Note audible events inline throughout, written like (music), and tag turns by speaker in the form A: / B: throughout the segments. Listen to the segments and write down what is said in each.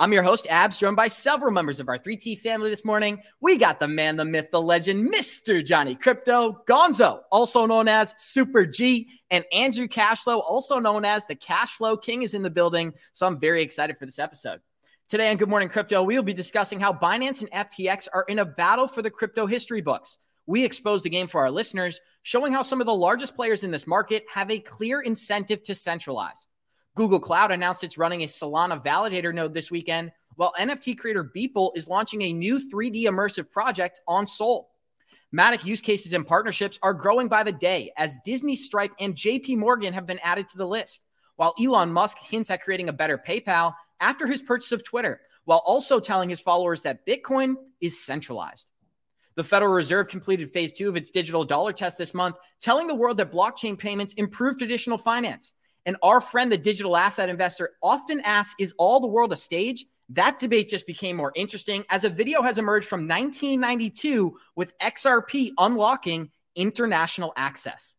A: I'm your host, Abs, joined by several members of our 3T family this morning. We got the man, the myth, the legend, Mr. Johnny Krypto, Gonzo, also known as Super G, and Andrew Cashflow, also known as the Cashflow King, is in the building. So I'm very excited for this episode. Today on Good Morning Crypto, we will be discussing how Binance and FTX are in a battle for the crypto history books. We expose the game for our listeners, showing how some of the largest players in this market have a clear incentive to centralize. Google Cloud announced it's running a Solana validator node this weekend, while NFT creator Beeple is launching a new 3D immersive project on Sol. Matic use cases and partnerships are growing by the day as Disney, Stripe, and JP Morgan have been added to the list, while Elon Musk hints at creating a better PayPal after his purchase of Twitter, while also telling his followers that Bitcoin is centralized. The Federal Reserve completed phase two of its digital dollar test this month, telling the world that blockchain payments improve traditional finance. And our friend, the digital asset investor, often asks, Is all the world a stage? That debate just became more interesting as a video has emerged from 1992 with XRP unlocking international access.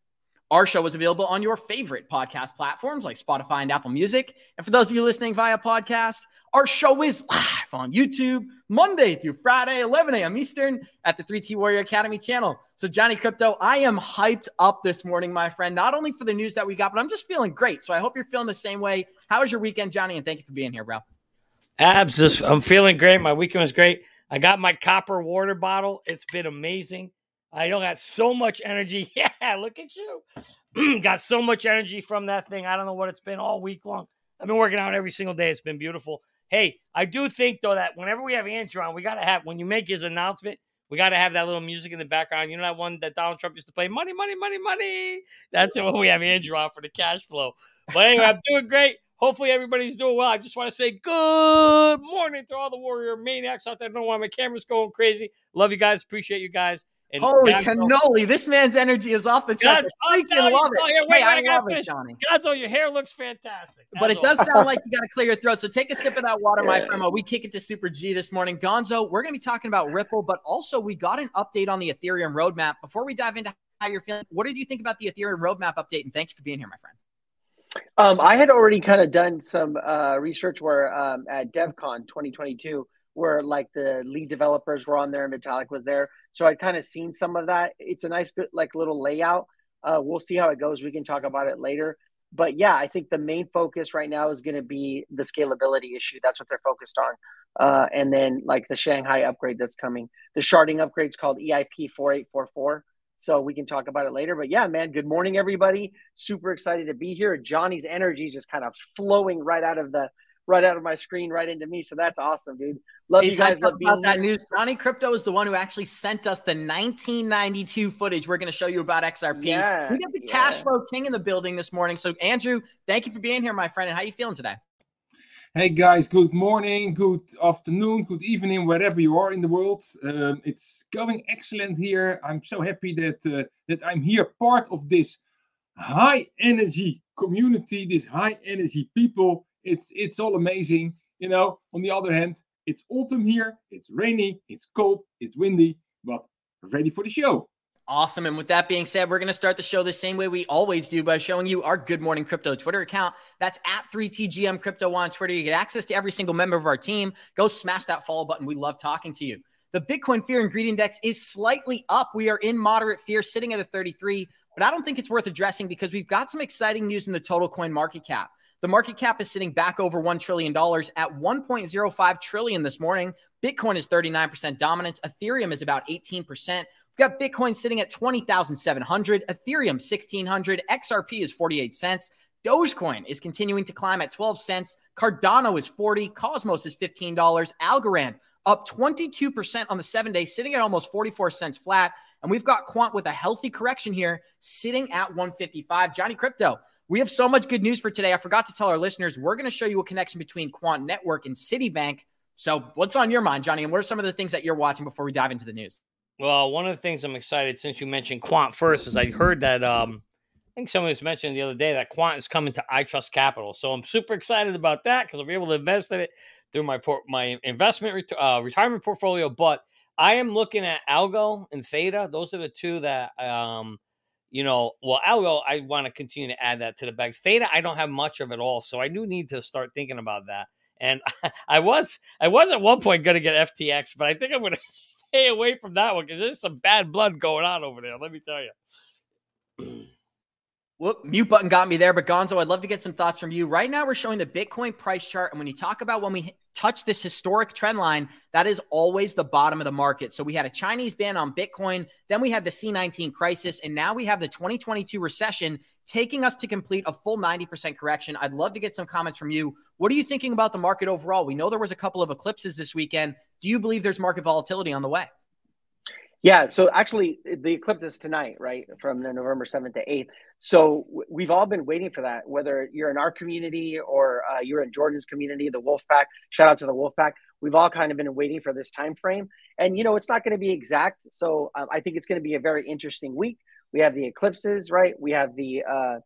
A: Our show is available on your favorite podcast platforms like Spotify and Apple Music. And for those of you listening via podcast, our show is live on YouTube Monday through Friday, 11 a.m. Eastern at the 3T Warrior Academy channel. So, Johnny Krypto, I am hyped up this morning, my friend, not only for the news that we got, but I'm just feeling great. So, I hope you're feeling the same way. How was your weekend, Johnny? And thank you for being here, bro.
B: Abs, I'm feeling great. My weekend was great. I got my copper water bottle. It's been amazing. I don't got so much energy. (laughs) Yeah, look at you. (clears throat) got so much energy from that thing. I don't know what it's been all week long. I've been working out every single day. It's been beautiful. Hey, I do think though that whenever we have Andrew on, we gotta have when you make his announcement, we gotta have that little music in the background. You know that one that Donald Trump used to play, money, money, money, money. That's when we have Andrew on for the cash flow. But anyway, I'm doing great. Hopefully everybody's doing well. I just want to say good morning to all the warrior maniacs out there. I don't know why my camera's going crazy. Love you guys. Appreciate you guys.
A: And Holy cannoli! This man's energy is off the chart. I freaking love it.
B: Here, wait, hey, I, I love finish. it, Johnny. Gonzo, your hair looks fantastic. That's
A: but it does sound like you got to clear your throat. So take a sip of that water, my (laughs) friend. While we kick it to Super G this morning, Gonzo, we're going to be talking about Ripple, but also we got an update on the Ethereum roadmap. Before we dive into how you're feeling, what did you think about the Ethereum roadmap update? And thank you for being here, my friend.
C: Um, I had already kind of done some uh, research where um, at DevCon 2022 where like the lead developers were on there and Vitalik was there. So I'd kind of seen some of that. It's a nice bit like little layout. Uh, we'll see how it goes. We can talk about it later. But yeah, I think the main focus right now is going to be the scalability issue. That's what they're focused on. Uh, and then like the Shanghai upgrade that's coming. The sharding upgrade is called EIP 4844. So we can talk about it later. But yeah, man, good morning, everybody. Super excited to be here. Johnny's energy is just kind of flowing right out of the right out of my screen right into me. So that's awesome, dude. Love He's you guys. Love
A: about that news. Johnny Krypto is the one who actually sent us the 1992 footage. We're going to show you about XRP. Yeah, we got the yeah. cash flow king in the building this morning. So Andrew, thank you for being here, my friend. And how are you feeling today?
D: Hey guys, good morning, good afternoon, good evening, wherever you are in the world. Um, it's going excellent here. I'm so happy that uh, that I'm here, part of this high energy community, this high energy people it's it's all amazing. You know, on the other hand, it's autumn here, it's rainy, it's cold, it's windy, but ready for the show.
A: Awesome. And with that being said, we're going to start the show the same way we always do by showing you our Good Morning Crypto Twitter account. That's at 3TGM Crypto on Twitter. You get access to every single member of our team. Go smash that follow button. We love talking to you. The Bitcoin Fear and Greed Index is slightly up. We are in moderate fear, sitting at a 33, but I don't think it's worth addressing because we've got some exciting news in the total coin market cap. The market cap is sitting back over $1 trillion at 1.05 trillion this morning. Bitcoin is 39% dominance. Ethereum is about 18%. We've got Bitcoin sitting at 20,700, Ethereum 1600, XRP is 48 cents. Dogecoin is continuing to climb at 12 cents. Cardano is 40, Cosmos is $15, Algorand up 22% on the 7-day sitting at almost 44 cents flat. And we've got Quant with a healthy correction here sitting at 155. Johnny Krypto, we have so much good news for today. I forgot to tell our listeners we're going to show you a connection between Quant Network and Citibank. So, what's on your mind, Johnny? And what are some of the things that you're watching before we dive into the news?
B: Well, one of the things I'm excited since you mentioned Quant first is I heard that um, I think somebody was mentioning the other day that Quant is coming to iTrust Capital. So I'm super excited about that because I'll be able to invest in it through my port, my investment uh, retirement portfolio. But I am looking at Algo and Theta. Those are the two that um, you know, well, Algo, I want to continue to add that to the bags. Theta, I don't have much of it all, so I do need to start thinking about that. And (laughs) I was, I was at one point going to get FTX, but I think I'm going (laughs) to stay away from that one because there's some bad blood going on over there. Let me tell you. (clears throat)
A: Whoop, mute button got me there, but Gonzo, I'd love to get some thoughts from you. Right now, we're showing the Bitcoin price chart. And when you talk about when we touch this historic trend line, that is always the bottom of the market. So we had a Chinese ban on Bitcoin, then we had the C19 crisis, and now we have the 2022 recession taking us to complete a full 90% correction. I'd love to get some comments from you. What are you thinking about the market overall? We know there was a couple of eclipses this weekend. Do you believe there's market volatility on the way?
C: Yeah, so actually, the eclipse is tonight, right, from the November seventh to eighth. So we've all been waiting for that. Whether you're in our community or uh, you're in Jordan's community, the Wolf Pack. Shout out to the Wolf Pack. We've all kind of been waiting for this time frame, and you know it's not going to be exact. So um, I think it's going to be a very interesting week. We have the eclipses, right? We have the uh,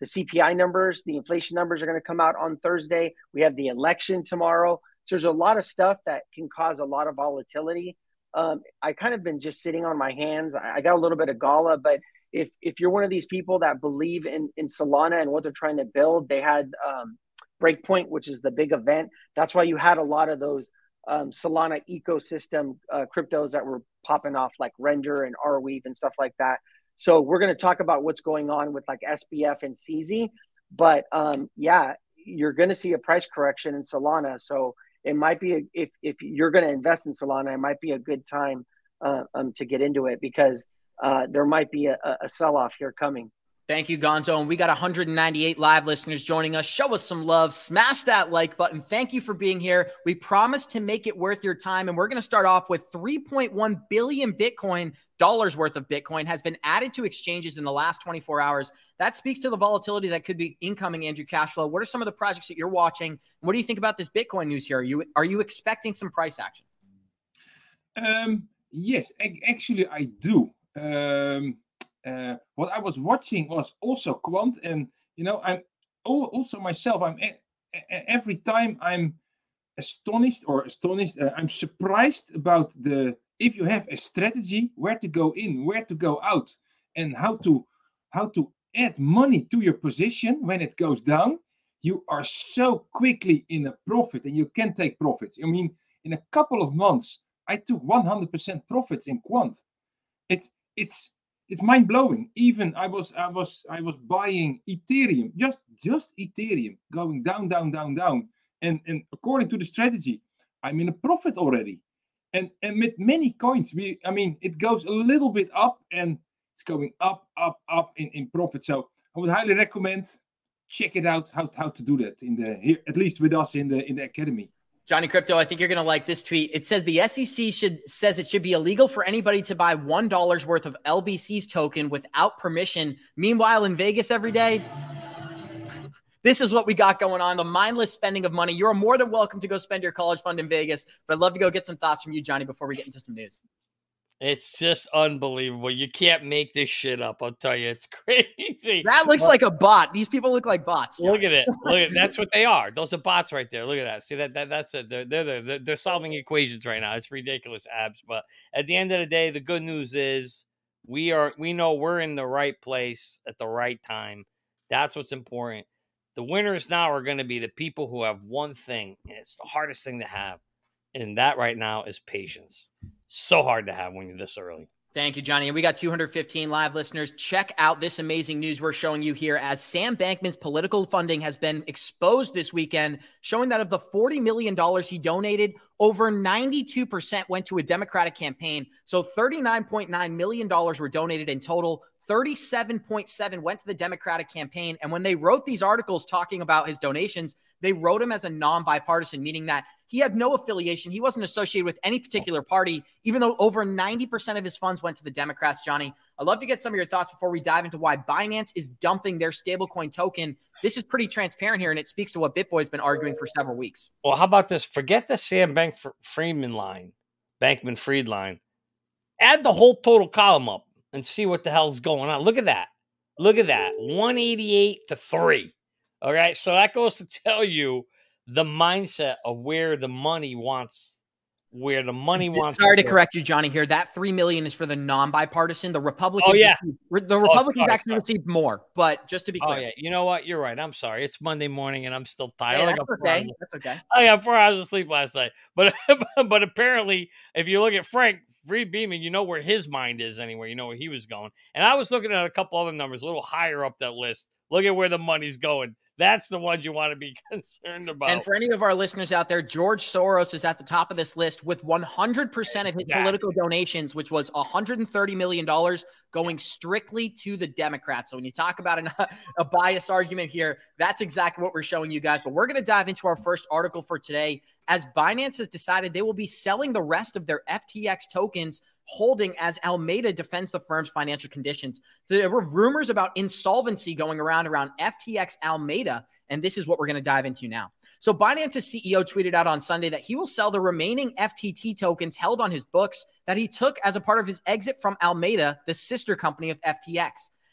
C: the CPI numbers, the inflation numbers are going to come out on Thursday. We have the election tomorrow. So there's a lot of stuff that can cause a lot of volatility um, I kind of been just sitting on my hands. I, I got a little bit of gala, but if if you're one of these people that believe in in Solana and what they're trying to build, they had um, Breakpoint, which is the big event. That's why you had a lot of those um, Solana ecosystem uh, cryptos that were popping off, like Render and Arweave and stuff like that. So we're going to talk about what's going on with like SBF and CZ, but um, yeah, you're going to see a price correction in Solana. So it might be a, if if you're going to invest in Solana, it might be a good time uh, um, to get into it because uh, there might be a, a sell off here coming.
A: Thank you, Gonzo. And we got 198 live listeners joining us. Show us some love. Smash that like button. Thank you for being here. We promise to make it worth your time. And we're going to start off with 3.1 billion Bitcoin dollars worth of Bitcoin has been added to exchanges in the last 24 hours. That speaks to the volatility that could be incoming, Andrew Cashflow. What are some of the projects that you're watching? What do you think about this Bitcoin news here? Are you are you expecting some price action?
D: Um, yes, actually, I do. Um, uh, what I was watching was also quant, and you know, I'm also myself. I'm every time I'm astonished or astonished. Uh, I'm surprised about the if you have a strategy where to go in, where to go out, and how to how to add money to your position when it goes down, you are so quickly in a profit, and you can take profits. I mean, in a couple of months, I took 100% profits in quant. It it's it's mind blowing. Even I was I was I was buying Ethereum, just just Ethereum, going down, down, down, down, and and according to the strategy, I'm in a profit already. And and with many coins, we I mean it goes a little bit up and it's going up, up, up in, in profit. So I would highly recommend check it out how, how to do that in the here at least with us in the in the academy.
A: Johnny Krypto, I think you're going to like this tweet. It says the SEC should says it should be illegal for anybody to buy one dollars worth of LBC's token without permission. Meanwhile, in Vegas every day, this is what we got going on. The mindless spending of money. You're more than welcome to go spend your college fund in Vegas, but I'd love to go get some thoughts from you, Johnny, before we get into some news.
B: It's just unbelievable. You can't make this shit up. I'll tell you, it's (laughs) crazy.
A: That looks like a bot. These people look like bots.
B: John. Look at it. Look at that's what they are. Those are bots right there. Look at that. See that, that that's it. They're, they're they're they're solving equations right now. It's ridiculous, abs. But at the end of the day, the good news is we are we know we're in the right place at the right time. That's what's important. The winners now are going to be the people who have one thing, and it's the hardest thing to have, and that right now is patience so hard to have when you're this early.
A: Thank you, Johnny. And we got 215 live listeners. Check out this amazing news we're showing you here as Sam Bankman's political funding has been exposed this weekend, showing that of the $40 million he donated, over 92% went to a Democratic campaign. So $39.9 million were donated in total. 37.7 went to the Democratic campaign. And when they wrote these articles talking about his donations, they wrote him as a non bipartisan, meaning that he had no affiliation. He wasn't associated with any particular party, even though over 90% of his funds went to the Democrats, Johnny. I'd love to get some of your thoughts before we dive into why Binance is dumping their stablecoin token. This is pretty transparent here, and it speaks to what BitBoy's been arguing for several weeks.
B: Well, how about this? Forget the Sam Bank Freeman line, Bankman Fried line. Add the whole total column up and see what the hell's going on. Look at that. Look at that 188 to 3. All right. So that goes to tell you the mindset of where the money wants where the money wants.
A: Sorry to, to correct you, Johnny. Here, that three million is for the non-bipartisan. The Republicans.
B: Oh yeah,
A: received, the Republicans oh, sorry, actually sorry. received more. But just to be oh, clear,
B: oh yeah, you know what? You're right. I'm sorry. It's Monday morning and I'm still tired.
A: Hey, that's okay. That's okay.
B: I got four hours of sleep last night, but (laughs) but apparently, if you look at Frank Free Beeman, you know where his mind is anyway. You know where he was going. And I was looking at a couple other numbers a little higher up that list. Look at where the money's going. That's the ones you want to be (laughs) concerned about.
A: And for any of our listeners out there, George Soros is at the top of this list with 100% of his political donations, which was $130 million going strictly to the Democrats. So when you talk about an, (laughs) a bias argument here, that's exactly what we're showing you guys. But we're going to dive into our first article for today as Binance has decided they will be selling the rest of their FTX tokens holding as Alameda defends the firm's financial conditions. There were rumors about insolvency going around around FTX Alameda, and this is what we're going to dive into now. So Binance's CEO tweeted out on Sunday that he will sell the remaining FTT tokens held on his books that he took as a part of his exit from Alameda, the sister company of FTX.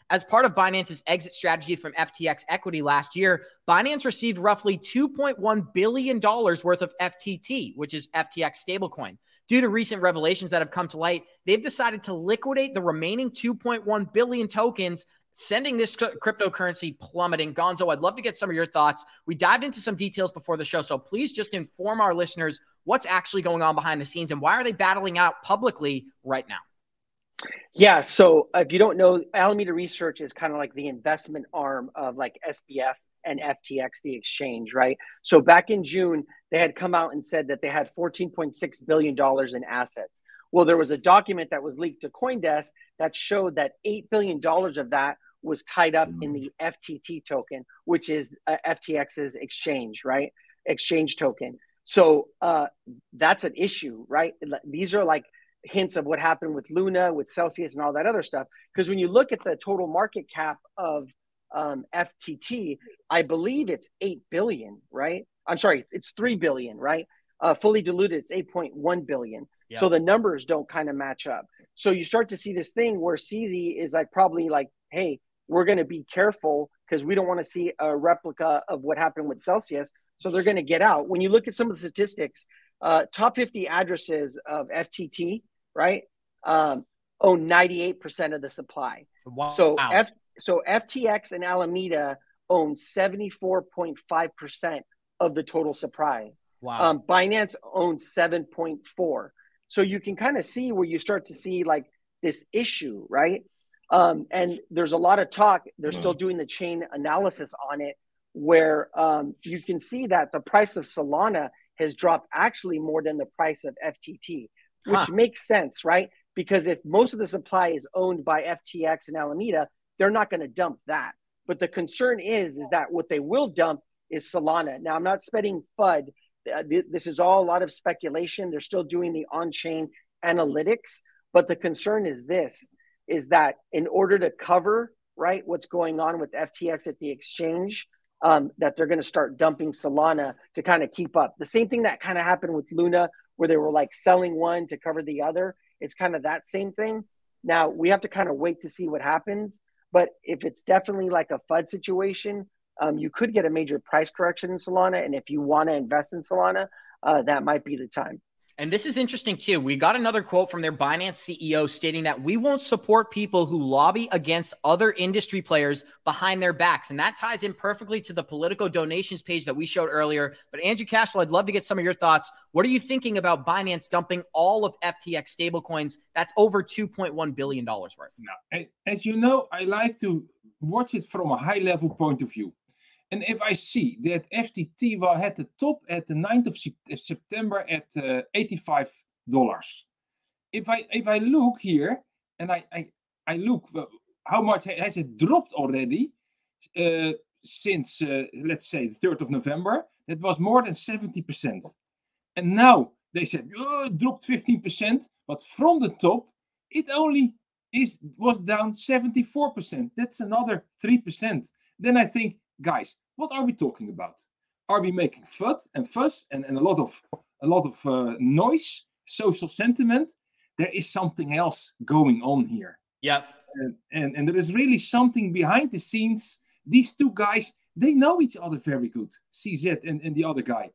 A: As part of Binance's exit strategy from FTX equity last year, Binance received roughly $2.1 billion worth of FTT, which is FTX stablecoin. Due to recent revelations that have come to light, they've decided to liquidate the remaining 2.1 billion tokens, sending this cryptocurrency plummeting. Gonzo, I'd love to get some of your thoughts. We dived into some details before the show, so please just inform our listeners what's actually going on behind the scenes and why are they battling out publicly right now?
C: Yeah, so if you don't know, Alameda Research is kind of like the investment arm of like SBF and FTX, the exchange, right? So back in June, they had come out and said that they had $14.6 billion in assets. Well, there was a document that was leaked to Coindesk that showed that $8 billion of that was tied up in the FTT token, which is uh, FTX's exchange, right? Exchange token. So uh, that's an issue, right? These are like hints of what happened with Luna, with Celsius, and all that other stuff. Because when you look at the total market cap of um, FTT, I believe it's eight billion, right? I'm sorry, it's three billion, right? Uh, fully diluted, it's 8.1 billion. Yeah. So the numbers don't kind of match up. So you start to see this thing where CZ is like probably like, hey, we're going to be careful because we don't want to see a replica of what happened with Celsius. So they're going to get out. When you look at some of the statistics, uh, top 50 addresses of FTT, right, um, own 98% of the supply. Wow. So F, so FTX and Alameda own 74.5% of the total supply. Wow. Um, Binance owns 7.4. So you can kind of see where you start to see like this issue, right? Um, and there's a lot of talk. They're still doing the chain analysis on it, where um, you can see that the price of Solana has dropped actually more than the price of FTT, which huh. makes sense, right? Because if most of the supply is owned by FTX and Alameda, they're not going to dump that. But the concern is, is that what they will dump is Solana. Now, I'm not spending FUD. Uh, this is all a lot of speculation. They're still doing the on-chain analytics, but the concern is this: is that in order to cover right what's going on with FTX at the exchange, um, that they're going to start dumping Solana to kind of keep up. The same thing that kind of happened with Luna, where they were like selling one to cover the other. It's kind of that same thing. Now we have to kind of wait to see what happens. But if it's definitely like a FUD situation, um, you could get a major price correction in Solana. And if you want to invest in Solana, uh, that might be the time.
A: And this is interesting too. We got another quote from their Binance CEO stating that we won't support people who lobby against other industry players behind their backs. And that ties in perfectly to the political donations page that we showed earlier. But Andrew Cashel, I'd love to get some of your thoughts. What are you thinking about Binance dumping all of FTX stablecoins? That's over $2.1 billion worth.
D: Now, as you know, I like to watch it from a high level point of view. And if I see that FTT will hit the top at the 9th of September at uh, $85, if I if I look here and I I, I look how much has it dropped already uh, since uh, let's say the 3rd of November, that was more than 70%. And now they said oh, it dropped 15%, but from the top it only is was down 74%. That's another 3%. Then I think guys, what are we talking about? Are we making FUD and fuss and, and a lot of a lot of uh, noise, social sentiment? There is something else going on here.
A: Yeah.
D: And, and and there is really something behind the scenes. These two guys, they know each other very good. CZ and, and the other guy.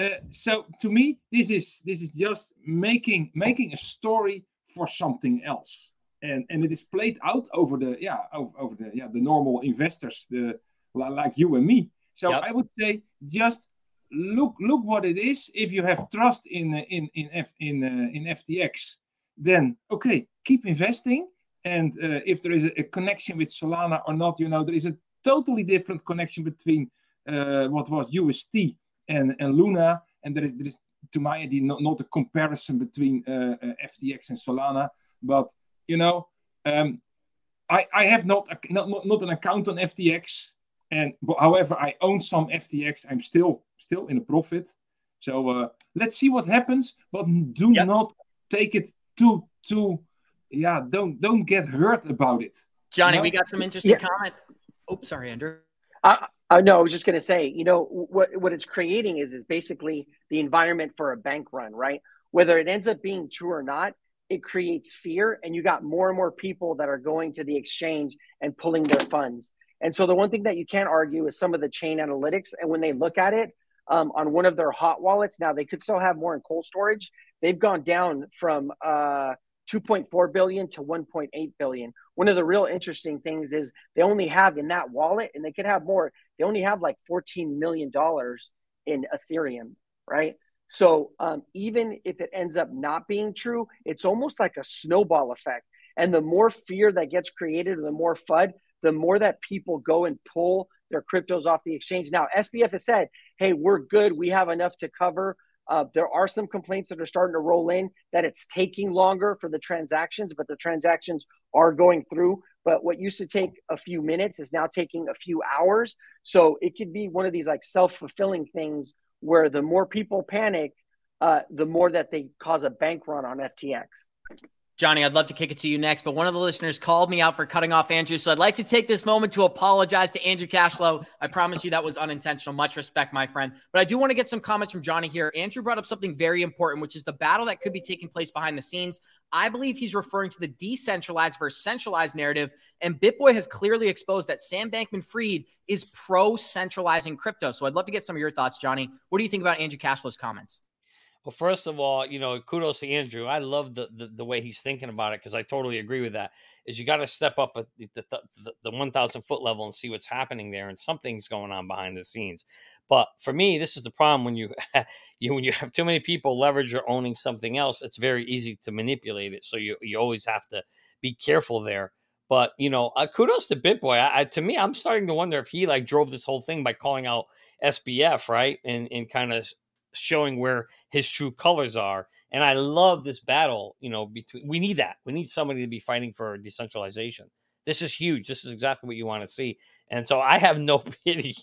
D: Uh, so to me, this is this is just making making a story for something else, and and it is played out over the yeah over, over the yeah the normal investors the like you and me. So yep. I would say just look look what it is. If you have trust in in in F, in uh, in FTX, then okay, keep investing. And uh, if there is a, a, connection with Solana or not, you know there is a totally different connection between uh, what was UST and, and Luna, and there is, there is to my idea not, not a comparison between uh, uh FTX and Solana, but you know, um, I I have not, not not an account on FTX, and but, however I own some FTX. I'm still still in a profit. So uh, let's see what happens, but do yep. not take it too too. Yeah, don't don't get hurt about it.
A: Johnny, you know? we got some interesting yeah. comment. Oh, sorry, Andrew.
C: Uh, uh, no, I was just going to say, you know, what what it's creating is is basically the environment for a bank run, right? Whether it ends up being true or not, it creates fear, and you got more and more people that are going to the exchange and pulling their funds. And so the one thing that you can't argue is some of the chain analytics, and when they look at it um, on one of their hot wallets, now they could still have more in cold storage. They've gone down from uh, 2.4 billion to 1.8 billion. One of the real interesting things is they only have in that wallet, and they could have more. They only have like 14 million dollars in Ethereum, right? So um, even if it ends up not being true, it's almost like a snowball effect. And the more fear that gets created, the more FUD, the more that people go and pull their cryptos off the exchange. Now, SBF has said, hey, we're good. We have enough to cover uh, there are some complaints that are starting to roll in that it's taking longer for the transactions, but the transactions are going through. But what used to take a few minutes is now taking a few hours. So it could be one of these like self fulfilling things where the more people panic, uh, the more that they cause a bank run on FTX.
A: Johnny, I'd love to kick it to you next, but one of the listeners called me out for cutting off Andrew. So I'd like to take this moment to apologize to Andrew Cashflow. I promise you that was unintentional. Much respect, my friend. But I do want to get some comments from Johnny here. Andrew brought up something very important, which is the battle that could be taking place behind the scenes. I believe he's referring to the decentralized versus centralized narrative. And BitBoy has clearly exposed that Sam Bankman Fried is pro centralizing crypto. So I'd love to get some of your thoughts, Johnny. What do you think about Andrew Cashflow's comments?
B: Well, first of all, you know, kudos to Andrew. I love the the, the way he's thinking about it because I totally agree with that. Is you got to step up at the, the, the, the 1,000 foot level and see what's happening there, and something's going on behind the scenes. But for me, this is the problem when you (laughs) you when you have too many people leverage or owning something else, it's very easy to manipulate it. So you you always have to be careful there. But you know, uh, kudos to BitBoy. I, I, to me, I'm starting to wonder if he like drove this whole thing by calling out SBF, right, and and kind of showing where his true colors are. And I love this battle. You know, between we need that. We need somebody to be fighting for decentralization. This is huge. This is exactly what you want to see. And so I have no (laughs) pity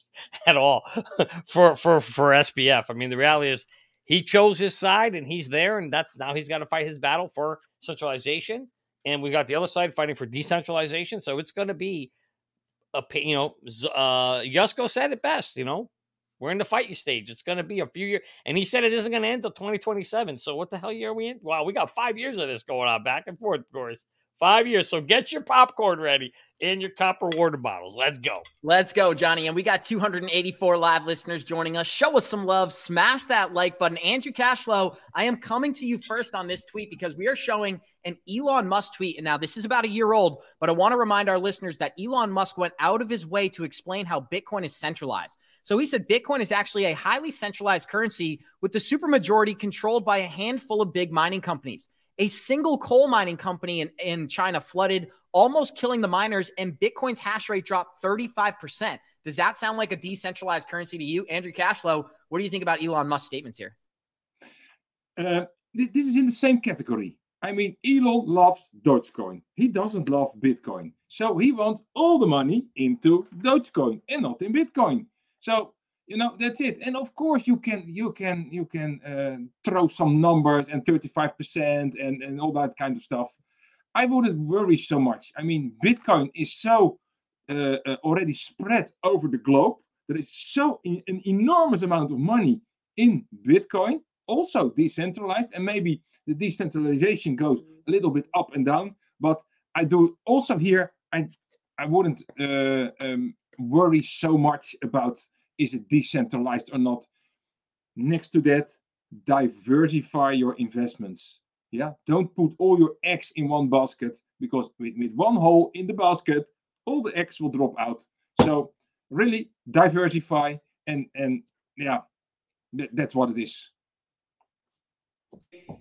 B: at all (laughs) for for for SBF. I mean, the reality is he chose his side and he's there, and that's now he's got to fight his battle for centralization. And we got the other side fighting for decentralization. So it's going to be a you know, uh, Yusko said it best. You know, we're in the fighting stage. It's going to be a few years. And he said it isn't going to end until 2027. So what the hell year are we in? Wow, we got five years of this going on back and forth, of course. Five years. So get your popcorn ready and your copper water bottles. Let's go.
A: Let's go, Johnny. And we got 284 live listeners joining us. Show us some love. Smash that like button. Andrew Cashflow, I am coming to you first on this tweet because we are showing an Elon Musk tweet. And now this is about a year old, but I want to remind our listeners that Elon Musk went out of his way to explain how Bitcoin is centralized. So he said Bitcoin is actually a highly centralized currency with the supermajority controlled by a handful of big mining companies. A single coal mining company in, in China flooded, almost killing the miners, and Bitcoin's hash rate dropped 35%. Does that sound like a decentralized currency to you? Andrew Cashflow, what do you think about Elon Musk's statements here?
D: Uh, this, this is in the same category. I mean, Elon loves Dogecoin. He doesn't love Bitcoin. So he wants all the money into Dogecoin and not in Bitcoin. So you know that's it. And of course you can you can you can uh, throw some numbers and 35% and and all that kind of stuff. I wouldn't worry so much. I mean, Bitcoin is so uh, uh, already spread over the globe. There is so in, an enormous amount of money in Bitcoin, also decentralized, and maybe the decentralization goes a little bit up and down. But I do also here. I I wouldn't uh, um, worry so much about is it decentralized or not. Next to that, diversify your investments. Yeah, don't put all your eggs in one basket because with, with one hole in the basket, all the eggs will drop out. So really diversify and and yeah, th- that's what it is.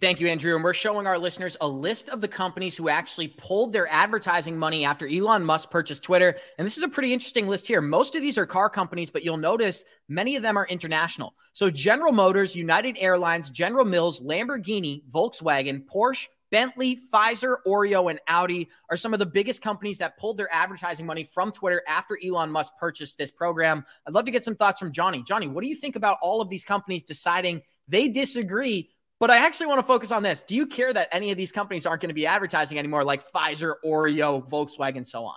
A: Thank you, Andrew. And we're showing our listeners a list of the companies who actually pulled their advertising money after Elon Musk purchased Twitter. And this is a pretty interesting list here. Most of these are car companies, but you'll notice many of them are international. So General Motors, United Airlines, General Mills, Lamborghini, Volkswagen, Porsche, Bentley, Pfizer, Oreo, and Audi are some of the biggest companies that pulled their advertising money from Twitter after Elon Musk purchased this program. I'd love to get some thoughts from Johnny. Johnny, what do you think about all of these companies deciding they disagree but I actually want to focus on this. Do you care that any of these companies aren't going to be advertising anymore, like Pfizer, Oreo, Volkswagen, so on?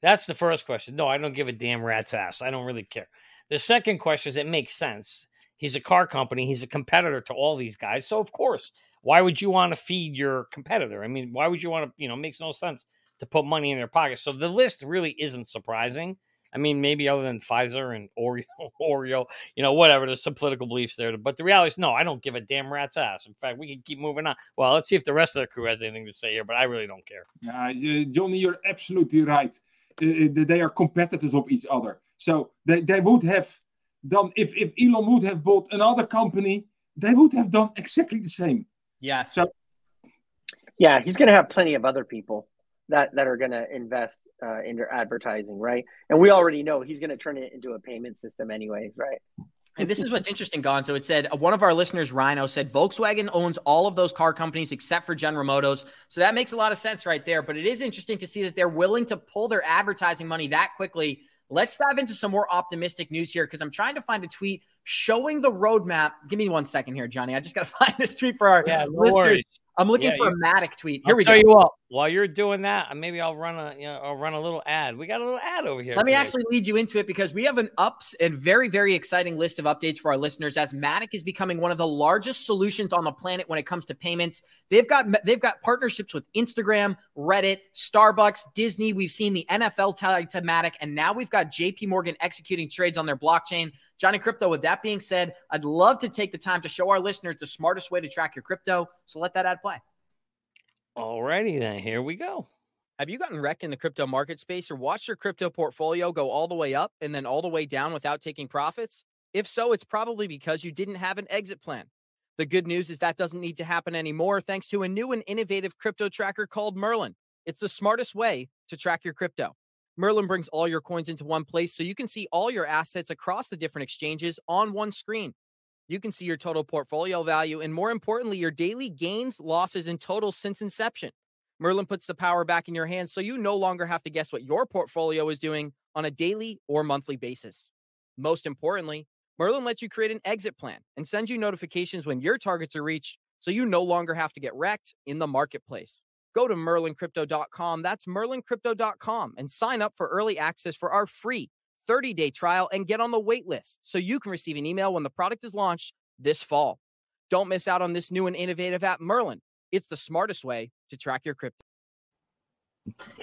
B: That's the first question. No, I don't give a damn rat's ass. I don't really care. The second question is it makes sense. He's a car company. He's a competitor to all these guys. So of course, why would you want to feed your competitor? I mean, why would you want to? You know, makes no sense to put money in their pocket. So the list really isn't surprising. I mean, maybe other than Pfizer and Oreo, (laughs) Oreo, you know, whatever. There's some political beliefs there, but the reality is, no, I don't give a damn rat's ass. In fact, we can keep moving on. Well, let's see if the rest of the crew has anything to say here, but I really don't care.
D: Uh, Johnny, you're absolutely right. Uh, they are competitors of each other, so they, they would have done if if Elon would have bought another company, they would have done exactly the same.
A: Yes.
C: So, yeah, he's going to have plenty of other people that that are going to invest uh, into advertising, right? And we already know he's going to turn it into a payment system, anyways, right?
A: And this is what's interesting, Gonzo. It said uh, one of our listeners, Rhino, said Volkswagen owns all of those car companies except for General Motors. So that makes a lot of sense right there. But it is interesting to see that they're willing to pull their advertising money that quickly. Let's dive into some more optimistic news here because I'm trying to find a tweet showing the roadmap. Give me one second here, Johnny. I just got to (laughs) find this tweet for our yeah, listeners. Worries. I'm looking yeah, for a Matic tweet. Here
B: I'll
A: we
B: tell
A: go.
B: you what, while you're doing that, maybe I'll run a you know, I'll run a little ad. We got a little ad over here.
A: Let
B: today.
A: me actually lead you into it because we have an ups and very very exciting list of updates for our listeners as Matic is becoming one of the largest solutions on the planet when it comes to payments. They've got they've got partnerships with Instagram, Reddit, Starbucks, Disney. We've seen the NFL tied to Matic, and now we've got JP Morgan executing trades on their blockchain. Johnny Krypto, with that being said, I'd love to take the time to show our listeners the smartest way to track your crypto. So let that ad play.
B: Alrighty then, here we go.
A: Have you gotten wrecked in the crypto market space or watched your crypto portfolio go all the way up and then all the way down without taking profits? If so, it's probably because you didn't have an exit plan. The good news is that doesn't need to happen anymore thanks to a new and innovative crypto tracker called Merlin. It's the smartest way to track your crypto. Merlin brings all your coins into one place so you can see all your assets across the different exchanges on one screen. You can see your total portfolio value and, more importantly, your daily gains, losses, and totals since inception. Merlin puts the power back in your hands so you no longer have to guess what your portfolio is doing on a daily or monthly basis. Most importantly, Merlin lets you create an exit plan and sends you notifications when your targets are reached so you no longer have to get wrecked in the marketplace. Go to merlincrypto.com. That's merlincrypto.com and sign up for early access for our free 30 day trial and get on the wait list so you can receive an email when the product is launched this fall. Don't miss out on this new and innovative app, Merlin. It's the smartest way to track your crypto.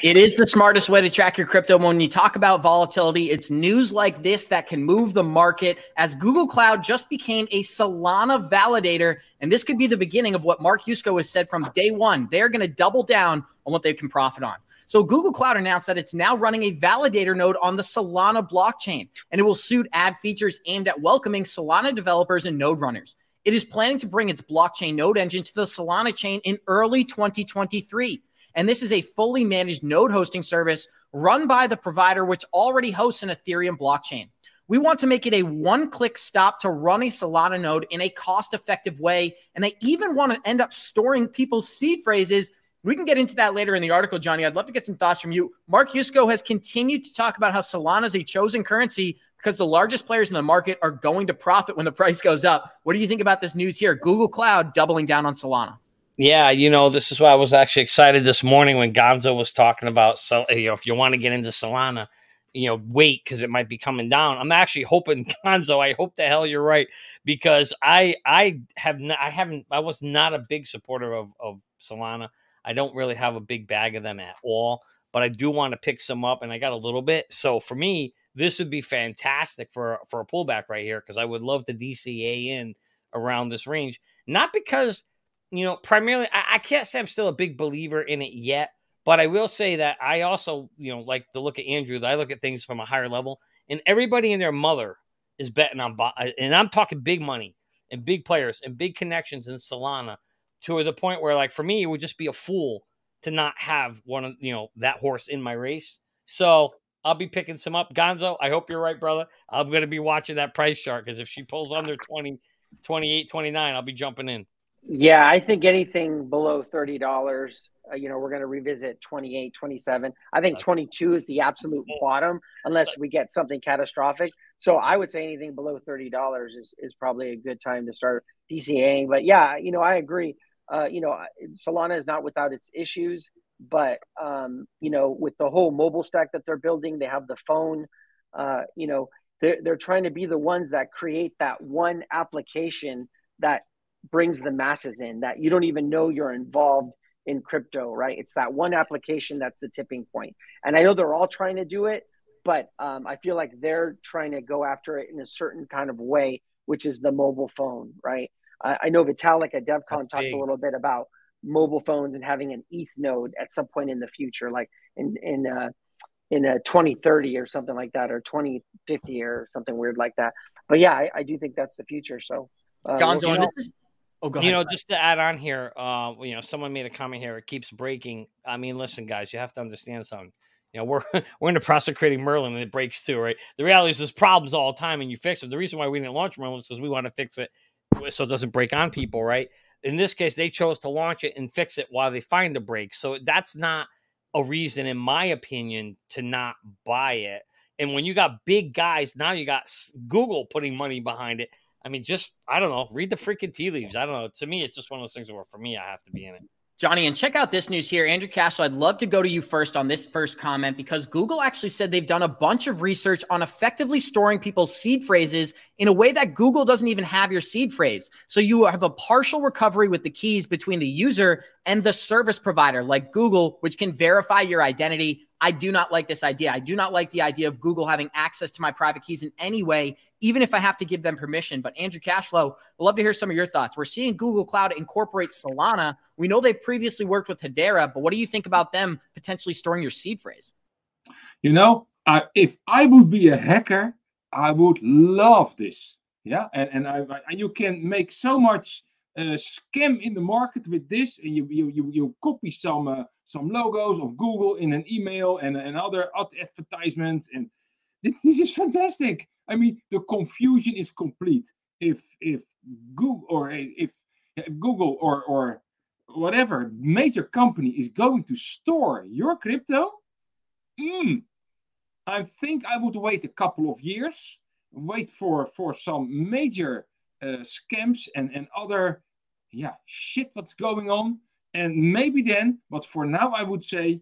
A: It is the smartest way to track your crypto. When you talk about volatility, it's news like this that can move the market as Google Cloud just became a Solana validator. And this could be the beginning of what Mark Yusko has said from day one. They're going to double down on what they can profit on. So Google Cloud announced that it's now running a validator node on the Solana blockchain, and it will soon add features aimed at welcoming Solana developers and node runners. It is planning to bring its blockchain node engine to the Solana chain in early 2023. And this is a fully managed node hosting service run by the provider, which already hosts an Ethereum blockchain. We want to make it a one click stop to run a Solana node in a cost effective way. And they even want to end up storing people's seed phrases we can get into that later in the article, Johnny. I'd love to get some thoughts from you. Mark Yusko has continued to talk about how Solana is a chosen currency because the largest players in the market are going to profit when the price goes up. What do you think about this news here? Google Cloud doubling down on Solana.
B: Yeah, you know, this is why I was actually excited this morning when Gonzo was talking about, so eh, you know, if you want to get into Solana, you know, wait because it might be coming down. I'm actually hoping (laughs) Gonzo. I hope the hell you're right because I I have not, I haven't I was not a big supporter of of Solana. I don't really have a big bag of them at all, but I do want to pick some up, and I got a little bit. So for me, this would be fantastic for for a pullback right here because I would love to DCA in around this range. Not because you know primarily I, I can't say I'm still a big believer in it yet, but I will say that I also you know like to look at Andrew. I look at things from a higher level, and everybody and their mother is betting on, and I'm talking big money and big players and big connections in Solana to the point where, like, for me, it would just be a fool to not have one of you know that horse in my race. So I'll be picking some up. Gonzo, I hope you're right, brother. I'm going to be watching that price chart because if she pulls under 20, 28, 29, I'll be jumping in.
C: Yeah, I think anything below $30, uh, you know, we're going to revisit 28, 27. I think 22 is the absolute bottom unless we get something catastrophic. So I would say anything below $30 is, is probably a good time to start DCAing. But yeah, you know, I agree. Uh, you know, Solana is not without its issues, but um, you know, with the whole mobile stack that they're building, they have the phone. Uh, you know, they're they're trying to be the ones that create that one application that brings the masses in. That you don't even know you're involved in crypto, right? It's that one application that's the tipping point. And I know they're all trying to do it, but um, I feel like they're trying to go after it in a certain kind of way, which is the mobile phone, right? I know Vitalik at DevCon talked a little bit about mobile phones and having an ETH node at some point in the future, like in in uh, in a 2030 or something like that, or 2050 or something weird like that. But yeah, I, I do think that's the future. So,
A: uh, Gonzo, we'll, this is.
B: Oh, go ahead. You know, just to add on here, uh, you know, someone made a comment here. It keeps breaking. I mean, listen, guys, you have to understand something. You know, we're (laughs) we're in the process of creating Merlin and it breaks too, right? The reality is there's problems all the time and you fix them. The reason why we didn't launch Merlin is because we want to fix it so it doesn't break on people, right? In this case, they chose to launch it and fix it while they find a break. So that's not a reason, in my opinion, to not buy it. And when you got big guys, now you got Google putting money behind it. I mean, just I don't know, read the freaking tea leaves. I don't know. To me, it's just one of those things where for me, I have to be in it.
A: Johnny, and check out this news here. Andrew Cashflow, I'd love to go to you first on this first comment because Google actually said they've done a bunch of research on effectively storing people's seed phrases in a way that Google doesn't even have your seed phrase. So you have a partial recovery with the keys between the user and the service provider like Google, which can verify your identity I do not like this idea. I do not like the idea of Google having access to my private keys in any way, even if I have to give them permission. But Andrew Cashflow, I'd love to hear some of your thoughts. We're seeing Google Cloud incorporate Solana. We know they've previously worked with Hedera, but what do you think about them potentially storing your seed phrase?
D: You know, uh, if I would be a hacker, I would love this. Yeah, and and I, I you can make so much scam in the market with this, and you you you, you copy some. Uh, some logos of Google in an email and, and other ad- advertisements. And this is fantastic. I mean, the confusion is complete. If if Google or if, if Google or or whatever major company is going to store your crypto, mm, I think I would wait a couple of years, wait for for some major scams and and other yeah shit what's going on and maybe then, but for now, I would say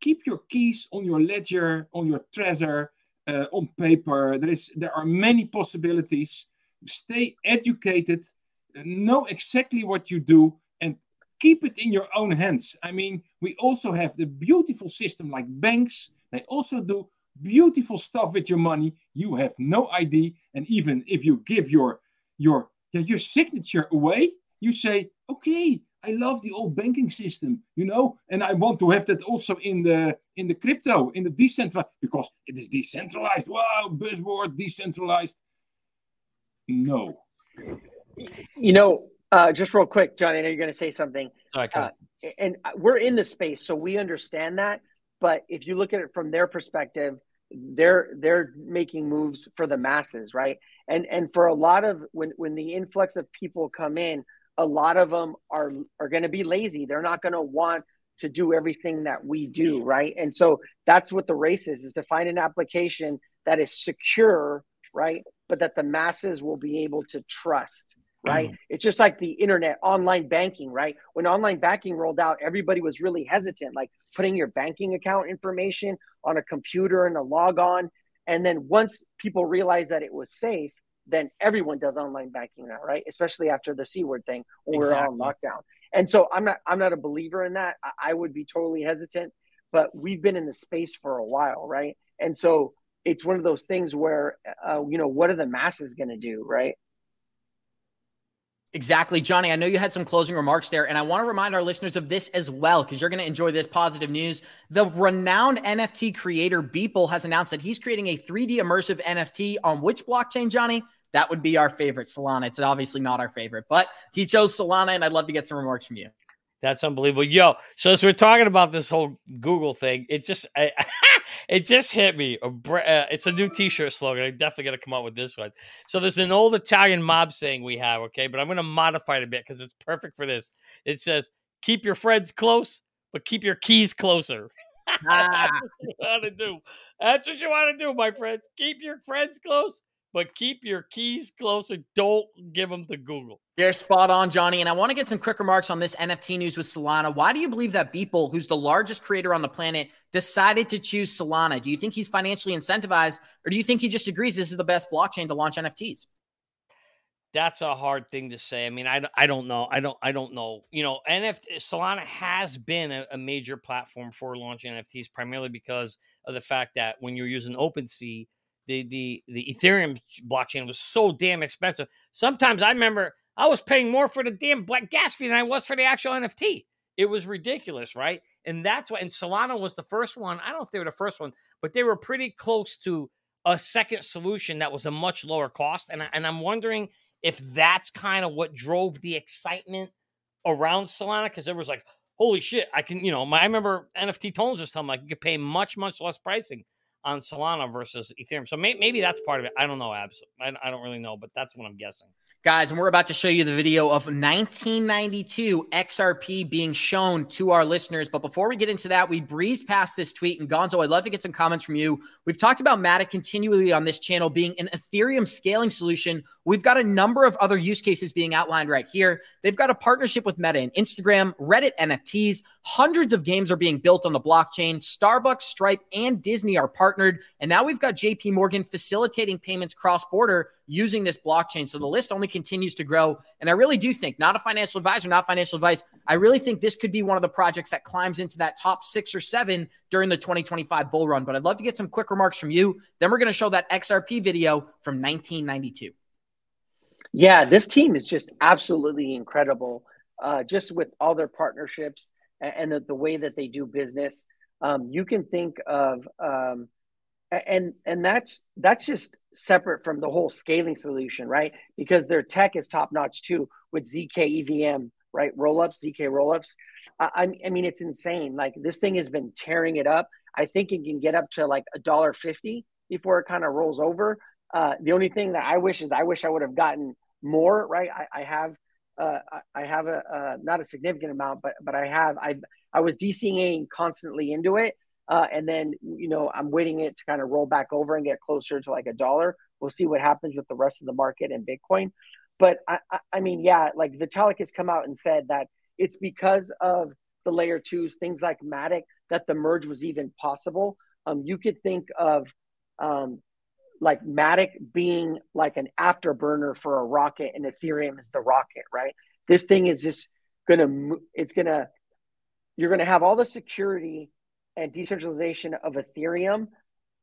D: keep your keys on your ledger, on your Trezor, uh, on paper. There is there are many possibilities. Stay educated, know exactly what you do, and keep it in your own hands. I mean, we also have the beautiful system like banks. They also do beautiful stuff with your money. You have no ID, and even if you give your your your signature away, you say, okay, I love the old banking system, you know, and I want to have that also in the in the crypto, in the decentralized, because it is decentralized. Wow, buzzword, decentralized. No.
C: You know, uh, just real quick, Johnny, I know you're going to say something.
B: Sorry, uh,
C: and we're in the space, so we understand that. But if you look at it from their perspective, they're they're making moves for the masses, right? And and for a lot of when when the influx of people come in, a lot of them are are going to be lazy. They're not going to want to do everything that we do, mm-hmm. right? And so that's what the race is: is to find an application that is secure, right? But that the masses will be able to trust, right? Mm-hmm. it's just like the internet, online banking, right? When online banking rolled out, everybody was really hesitant, like putting your banking account information on a computer and a log on. And then once people realize that it was safe, then everyone does online banking now, right? Especially after the C word thing when exactly. we're all in lockdown. And so I'm not I'm not a believer in that. I, I would be totally hesitant, but we've been in the space for a while, right? And so it's one of those things where uh, you know what are the masses going to do, right?
A: Exactly. Johnny, I know you had some closing remarks there, and I want to remind our listeners of this as well, because you're going to enjoy this positive news. The renowned NFT creator Beeple has announced that he's creating a 3D immersive NFT on which blockchain, Johnny? That would be our favorite, Solana. It's obviously not our favorite, but he chose Solana, and I'd love to get some remarks from you.
B: That's unbelievable. Yo, so as we're talking about this whole Google thing, it just I, (laughs) it just hit me. Uh, it's a new T-shirt slogan. I'm definitely got to come up with this one. So there's an old Italian mob saying we have, okay, but I'm gonna modify it a bit because it's perfect for this. It says, "Keep your friends close, but keep your keys closer." Ah. (laughs) That's what you want to do. That's what you want to do, my friends. Keep your friends close, but keep your keys closer. Don't give them to Google.
A: You're spot on, Johnny. And I want to get some quick remarks on this NFT news with Solana. Why do you believe that Beeple, who's the largest creator on the planet, decided to choose Solana? Do you think he's financially incentivized, or do you think he just agrees this is the best blockchain to launch NFTs?
B: That's a hard thing to say. I mean, I, I don't know. I don't I don't know. You know, NFT Solana has been a, a major platform for launching NFTs, primarily because of the fact that when you're using OpenSea – the the the Ethereum blockchain was so damn expensive. Sometimes I remember I was paying more for the damn black gas fee than I was for the actual NFT. It was ridiculous, right? And that's why. And Solana was the first one. I don't know if they were the first one, but they were pretty close to a second solution that was a much lower cost. And I, and I'm wondering if that's kind of what drove the excitement around Solana because it was like, holy shit, I can, you know, my, I remember NFTtones just telling me you could pay much much less pricing on Solana versus Ethereum. So may, maybe that's part of it. I don't know. Absolutely. I, I don't really know, but that's what I'm guessing.
A: Guys, and we're about to show you the video of 1992 XRP being shown to our listeners. But before we get into that, we breezed past this tweet. And Gonzo, I'd love to get some comments from you. We've talked about Matic continually on this channel being an Ethereum scaling solution. We've got a number of other use cases being outlined right here. They've got a partnership with Meta and Instagram, Reddit NFTs. Hundreds of games are being built on the blockchain. Starbucks, Stripe, and Disney are partnered. And now we've got JP Morgan facilitating payments cross border using this blockchain. So the list only continues to grow. And I really do think, not a financial advisor, not financial advice, I really think this could be one of the projects that climbs into that top six or seven during the 2025 bull run. But I'd love to get some quick remarks from you. Then we're going to show that XRP video from 1992.
C: Yeah, this team is just absolutely incredible. Uh, just with all their partnerships and, and the, the, way that they do business, um, you can think of um, and and that's that's just separate from the whole scaling solution, right? Because their tech is top notch too with zk EVM, right? Rollups, zk rollups. I, I mean, it's insane. Like this thing has been tearing it up. I think it can get up to like a dollar fifty before it kind of rolls over. Uh, the only thing that I wish is I wish I would have gotten more. Right? I, I have uh, I have a uh, not a significant amount, but but I have I I was DCing constantly into it, uh, and then, you know, I'm waiting it to kind of roll back over and get closer to like a dollar. We'll see what happens with the rest of the market and Bitcoin. But I, I, I mean, yeah, like Vitalik has come out and said that it's because of the layer twos, things like Matic, that the merge was even possible. Um, you could think of um, like Matic being like an afterburner for a rocket, and Ethereum is the rocket, right? This thing is just gonna, it's gonna, you're gonna have all the security and decentralization of Ethereum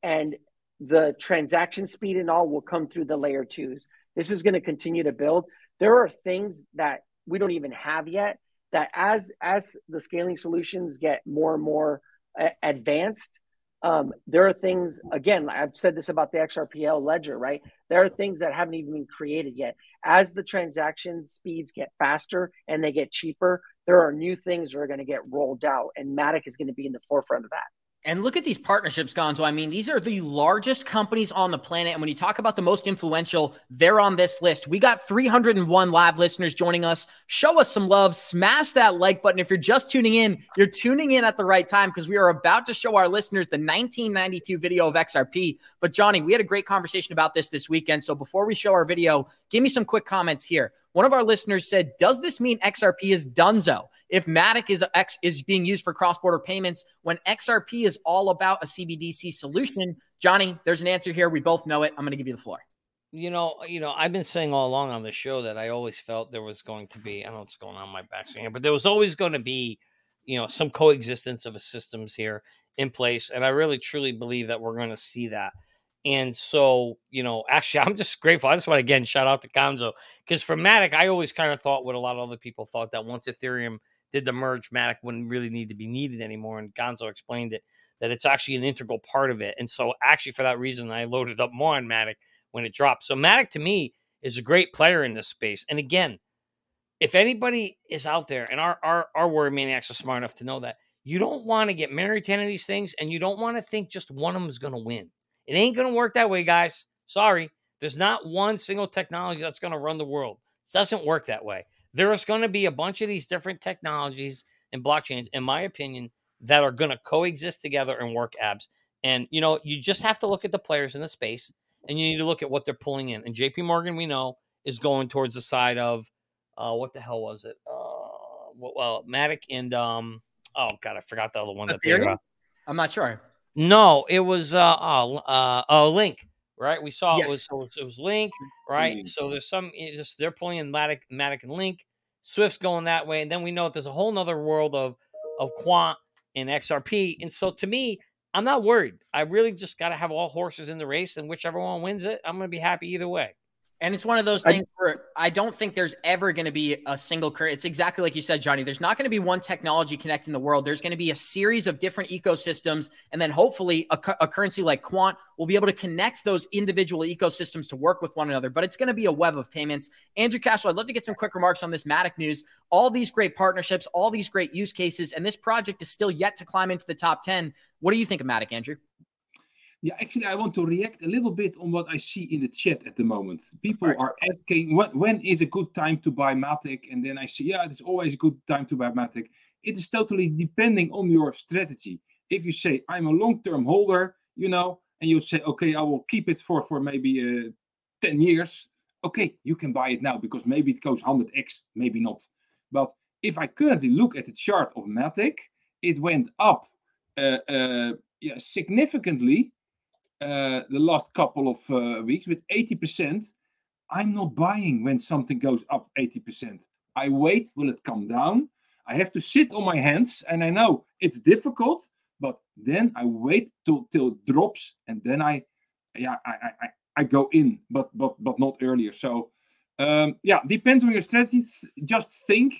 C: and the transaction speed and all will come through the layer twos. This is going to continue to build. There are things that we don't even have yet that as as the scaling solutions get more and more advanced, um, there are things again. I've said this about the XRPL ledger, right? There are things that haven't even been created yet. As the transaction speeds get faster and they get cheaper, there are new things that are going to get rolled out, and Matic is going to be in the forefront of that.
A: And look at these partnerships, Gonzo. I mean, these are the largest companies on the planet. And when you talk about the most influential, they're on this list. We got 301 live listeners joining us. Show us some love. Smash that like button. If you're just tuning in, you're tuning in at the right time because we are about to show our listeners the 1992 video of XRP. But, Johnny, we had a great conversation about this this weekend. So before we show our video, give me some quick comments here. One of our listeners said, "Does this mean XRP is donezo if Matic is X is being used for cross-border payments when XRP is all about a CBDC solution?" Johnny, there's an answer here. We both know it. I'm going to give you the floor.
B: you know, you know, I've been saying all along on the show that I always felt there was going to be. I don't know what's going on my back here, but there was always going to be, you know, some coexistence of systems here in place, and I really truly believe that we're going to see that. And so, you know, actually, (laughs) I'm just grateful. I just want to again shout out to Gonzo because for Matic, I always kind of thought what a lot of other people thought that once Ethereum did the merge, Matic wouldn't really need to be needed anymore. And Gonzo explained it that it's actually an integral part of it. And so, actually, for that reason, I loaded up more on Matic when it dropped. So, Matic to me is a great player in this space. And again, if anybody is out there, and our our our warrior maniacs are smart enough to know that you don't want to get married to any of these things, and you don't want to think just one of them is going to win. It ain't going to work that way, guys. Sorry. There's not one single technology that's going to run the world. It doesn't work that way. There is going to be a bunch of these different technologies and blockchains, in my opinion, that are going to coexist together and work abs. And, you know, you just have to look at the players in the space and you need to look at what they're pulling in. And JP Morgan, we know, is going towards the side of, uh, what the hell was it? Uh, well, Matic and, um, oh, God, I forgot the other one that they
A: Ethereum? I'm not sure.
B: No, it was uh oh uh oh Link, right? We saw it
A: Yes.
B: was it was, it was Link, right?
D: Link.
B: So there's some just they're pulling in Matic, Matic and Link. Swift's going that way, and then we know that there's a whole nother world of of Quant and XRP. And so to me, I'm not worried. I really just got to have all horses in the race, and whichever one wins it, I'm going to be happy either way.
A: And it's one of those
C: I-
A: things where I don't think there's ever going to be a single currency. It's exactly like you said, Johnny. There's not going to be one technology connecting the world. There's going to be a series of different ecosystems. And then hopefully a, a currency like Quant will be able to connect those individual ecosystems to work with one another. But it's going to be a web of payments. Andrew Cashel, I'd love to get some quick remarks on this Matic news. All these great partnerships, all these great use cases, and this project is still yet to climb into the top 10. What do you think of Matic, Andrew?
D: Yeah, actually, I want to react a little bit on what I see in the chat at the moment. People
A: course.
D: are asking when, when is a good time to buy Matic, and then I say, yeah, it's always a good time to buy Matic. It is totally depending on your strategy. If you say I'm a long-term holder, you know, and you say, okay, I will keep it for for maybe uh, ten years. Okay, you can buy it now because maybe it goes 100x, maybe not. But if I currently look at the chart of Matic, it went up uh, uh, yeah, significantly uh, the last couple of uh, weeks with 80%. I'm not buying when something goes up 80%. I wait, will it come down? I have to sit on my hands, and I know it's difficult, but then I wait till till it drops, and then I, yeah, I I, I- go in, but but but not earlier. So, um, yeah, depends on your strategy. Just think,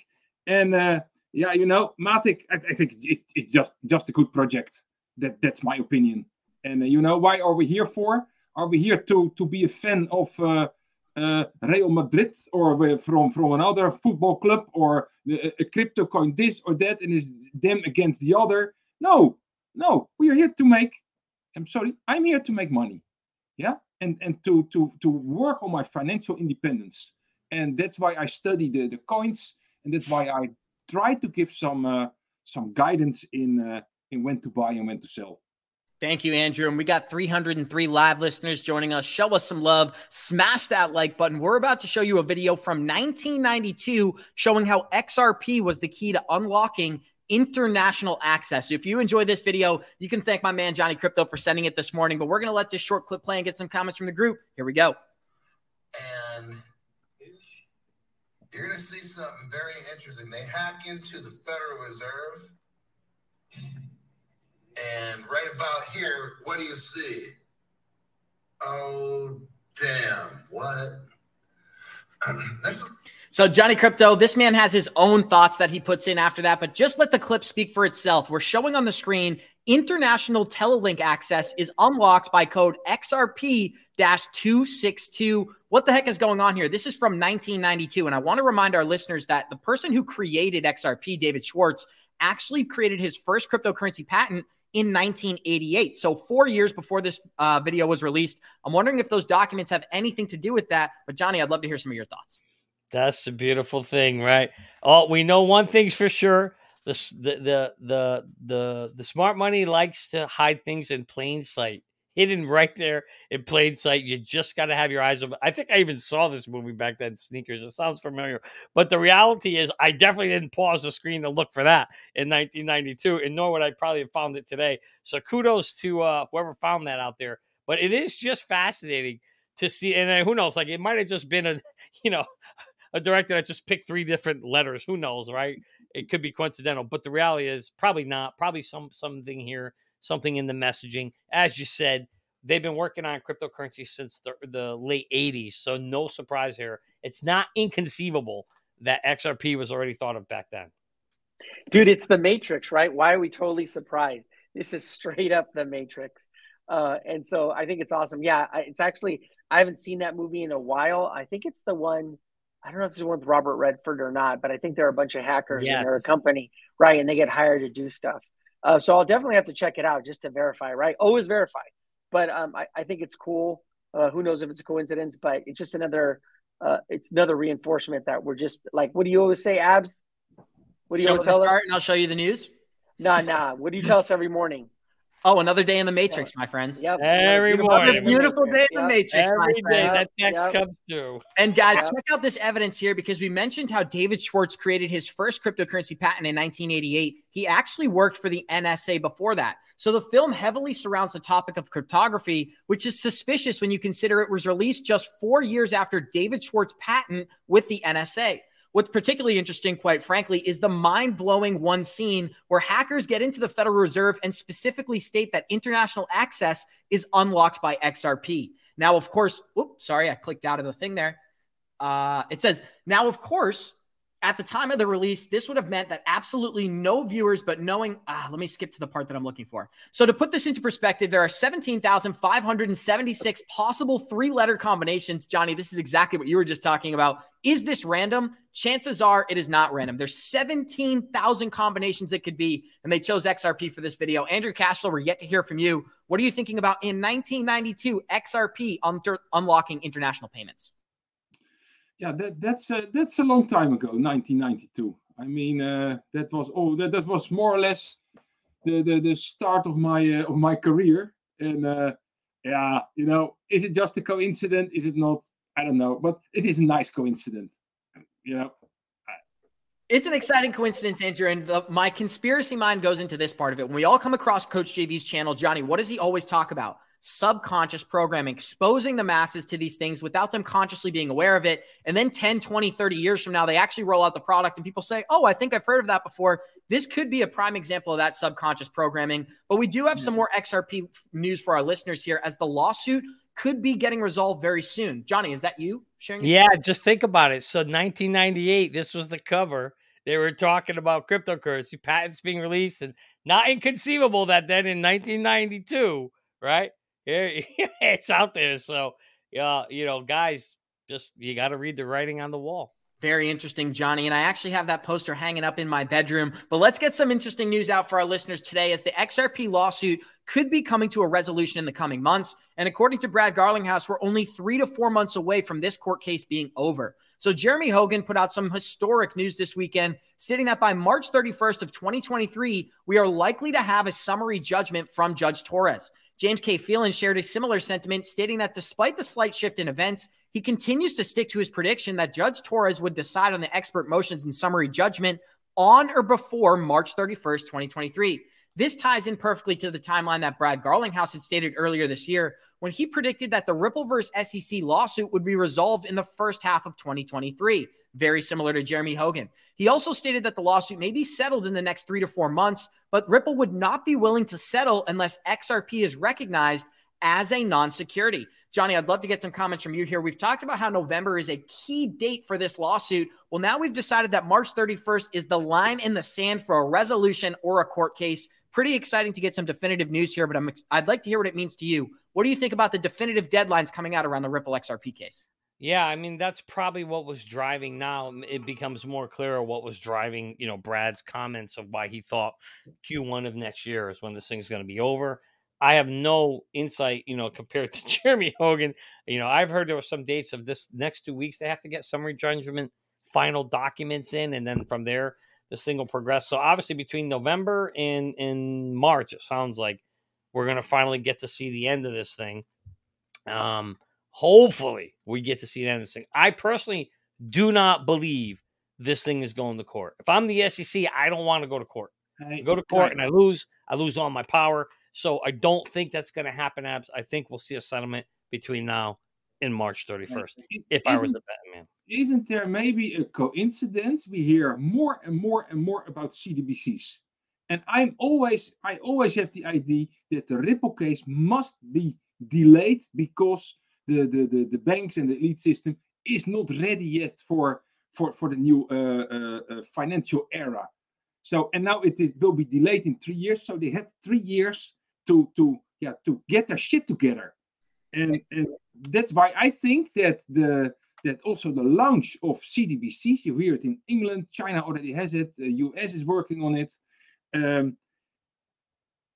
D: and uh, yeah, you know, Matic, I, I think it, it's just just a good project. That that's my opinion. And uh, you know, why are we here for? Are we here to to be a fan of uh, uh, Real Madrid or from from another football club or the, a crypto coin this or that, and is them against the other? No, no, we are here to make. I'm sorry, I'm here to make money. Yeah, and and to to to work on my financial independence, and that's why I study the the coins, and that's why I try to give some uh, some guidance in uh, in when to buy and when to sell.
A: Thank you, Andrew. And we got 303 live listeners joining us. Show us some love. Smash that like button. We're about to show you a video from 1992 showing how XRP was the key to unlocking international access. If you enjoy this video, you can thank my man Johnny Krypto for sending it this morning. But we're going to let this short clip play and get some comments from the group. Here we go.
E: and you're going to see something very interesting. They hack into the Federal Reserve, and right about here, what do you see? Oh, damn! What? (clears throat)
A: So, Johnny Krypto, this man has his own thoughts that he puts in after that, but just let the clip speak for itself. We're showing on the screen international Telelink access is unlocked by code XRP 262. What the heck is going on here? This is from 1992. And I want to remind our listeners that the person who created XRP, David Schwartz, actually created his first cryptocurrency patent in 1988. So, four years before this uh, video was released. I'm wondering if those documents have anything to do with that. But, Johnny, I'd love to hear some of your thoughts.
B: That's a beautiful thing, right? Oh, we know one thing's for sure. The, the the the the the smart money likes to hide things in plain sight, hidden right there in plain sight. You just got to have your eyes open. I think I even saw this movie back then, Sneakers. It sounds familiar, but the reality is, I definitely didn't pause the screen to look for that in 1992, and nor would I probably have found it today. So kudos to uh, whoever found that out there. But it is just fascinating to see. And uh, who knows? Like it might have just been a (laughs) you know a director that just picked three different letters. Who knows, right? It could be coincidental, but the reality is probably not. Probably some something here, something in the messaging. As you said, they've been working on cryptocurrency since the, the late 80s, so no surprise here. It's not inconceivable that XRP was already thought of back then.
C: Dude, it's the Matrix, right? Why are we totally surprised? This is (laughs) straight up the Matrix. Uh, and so I think it's awesome. Yeah, it's actually, I haven't seen that movie in a while. I think it's the one I don't know if it's the one with Robert Redford or not, but I think there are a bunch of hackers yes. and they're a company, right? And they get hired to do stuff. Uh, so I'll definitely have to check it out just to verify, right? Always verify. But um, I, I, think it's cool. Uh, who knows if it's a coincidence, but it's just another, uh, it's another reinforcement that we're just like, what do you always say, abs?
A: What do you show always tell us? And I'll show you the news.
C: Nah, nah. What do you tell us every morning?
A: Oh, another day in the Matrix, my friends.
B: Yep. Every beautiful, morning.
A: beautiful day in the Matrix.
B: Every day that text yep. comes through.
A: And guys, yep. check out this evidence here because we mentioned how David Schwartz created his first cryptocurrency patent in 1988. He actually worked for the NSA before that. So the film heavily surrounds the topic of cryptography, which is suspicious when you consider it was released just four years after David Schwartz's patent with the NSA. What's particularly interesting, quite frankly, is the mind blowing one scene where hackers get into the Federal Reserve and specifically state that international access is unlocked by XRP. Now, of course, oops, sorry, I clicked out of the thing there. Uh, it says, now, of course, at the time of the release, this would have meant that absolutely no viewers, but knowing, ah, let me skip to the part that I'm looking for. So, to put this into perspective, there are 17,576 possible three letter combinations. Johnny, this is exactly what you were just talking about. Is this random? Chances are it is not random. There's 17,000 combinations it could be, and they chose XRP for this video. Andrew Cashflow, we're yet to hear from you. What are you thinking about in 1992 XRP under, unlocking international payments?
D: Yeah, that that's a, that's a long time ago, 1992. I mean, uh, that was oh, that, that was more or less the the, the start of my uh, of my career. And uh, yeah, you know, is it just a coincidence? Is it not? I don't know, but it is a nice coincidence. You know.
A: It's an exciting coincidence, Andrew. And the, my conspiracy mind goes into this part of it. When we all come across Coach JV's channel, Johnny, what does he always talk about? Subconscious programming, exposing the masses to these things without them consciously being aware of it. And then 10, 20, 30 years from now, they actually roll out the product and people say, Oh, I think I've heard of that before. This could be a prime example of that subconscious programming. But we do have some hmm. more XRP news for our listeners here as the lawsuit could be getting resolved very soon. Johnny, is that you sharing?
B: Yeah, story? just think about it. So 1998, this was the cover. They were talking about cryptocurrency patents being released, and not inconceivable that then in 1992, right? (laughs) it's out there. So, yeah, you know, guys, just you got to read the writing on the wall.
A: Very interesting, Johnny. And I actually have that poster hanging up in my bedroom. But let's get some interesting news out for our listeners today as the XRP lawsuit could be coming to a resolution in the coming months. And according to Brad Garlinghouse, we're only three to four months away from this court case being over. So Jeremy Hogan put out some historic news this weekend, stating that by March 31st of 2023, we are likely to have a summary judgment from Judge Torres. James K. Filan shared a similar sentiment, stating that despite the slight shift in events, he continues to stick to his prediction that Judge Torres would decide on the expert motions and summary judgment on or before March 31st, 2023. This ties in perfectly to the timeline that Brad Garlinghouse had stated earlier this year when he predicted that the Ripple Rippleverse SEC lawsuit would be resolved in the first half of 2023 very similar to Jeremy Hogan. He also stated that the lawsuit may be settled in the next three to four months, but Ripple would not be willing to settle unless XRP is recognized as a non security. Johnny, I'd love to get some comments from you here. We've talked about how November is a key date for this lawsuit. Well, now we've decided that March 31st is the line in the sand for a resolution or a court case. Pretty exciting to get some definitive news here, but I'm, I'd like to hear what it means to you. What do you think about the definitive deadlines coming out around the Ripple XRP case?
B: Yeah, I mean that's probably what was driving. Now it becomes more clear what was driving. You know, Brad's comments of why he thought Q1 of next year is when this thing's going to be over. I have no insight, you know, (laughs) compared to Jeremy Hogan. You know, I've heard there were some dates of this next two weeks they have to get summary judgment final documents in, and then from there the single progress. So obviously between November and and March, it sounds like we're going to finally get to see the end of this thing. Um, hopefully we get to see the end of this thing. I personally do not believe this thing is going to court. If I'm the SEC, I don't want to go to court. I go to court and I lose, I lose all my power. So I don't think that's going to happen, Abs. I think we'll see a settlement between now in March 31st. If I was a Batman,
D: isn't there maybe a coincidence? We hear more and more and more about CDBCs, and I'm always I always have the idea that the Ripple case must be delayed because the the the, the banks and the elite system is not ready yet for for for the new uh, uh, financial era. So and now it, is, will be delayed in three years. So they had three years to to yeah to get their shit together, and and that's why I think that the that also the launch of CDBCs, you hear it in England, China already has it, the US is working on it. Um,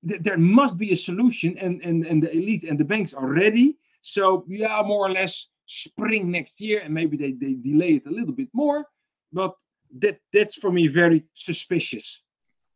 D: th- there must be a solution, and, and, and the elite and the banks are ready. So, yeah, more or less spring next year, and maybe they, they delay it a little bit more. But that that's for me very suspicious.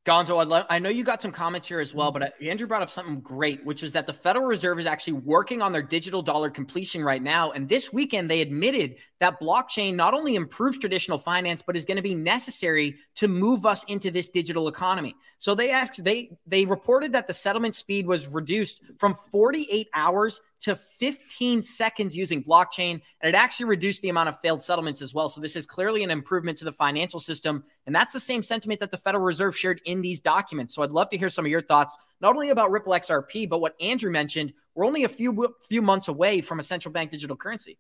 A: Gonzo, I know you got some comments here as well, but uh, Andrew brought up something great, which is that the Federal Reserve is actually working on their digital dollar completion right now. And this weekend, they admitted that blockchain not only improves traditional finance, but is going to be necessary to move us into this digital economy. So they asked, they they reported that the settlement speed was reduced from 48 hours to 15 seconds using blockchain. And it actually reduced the amount of failed settlements as well. So this is clearly an improvement to the financial system. And that's the same sentiment that the Federal Reserve shared in these documents. So I'd love to hear some of your thoughts, not only about Ripple XRP, but what Andrew mentioned. We're only a few few months away from a central bank digital currency.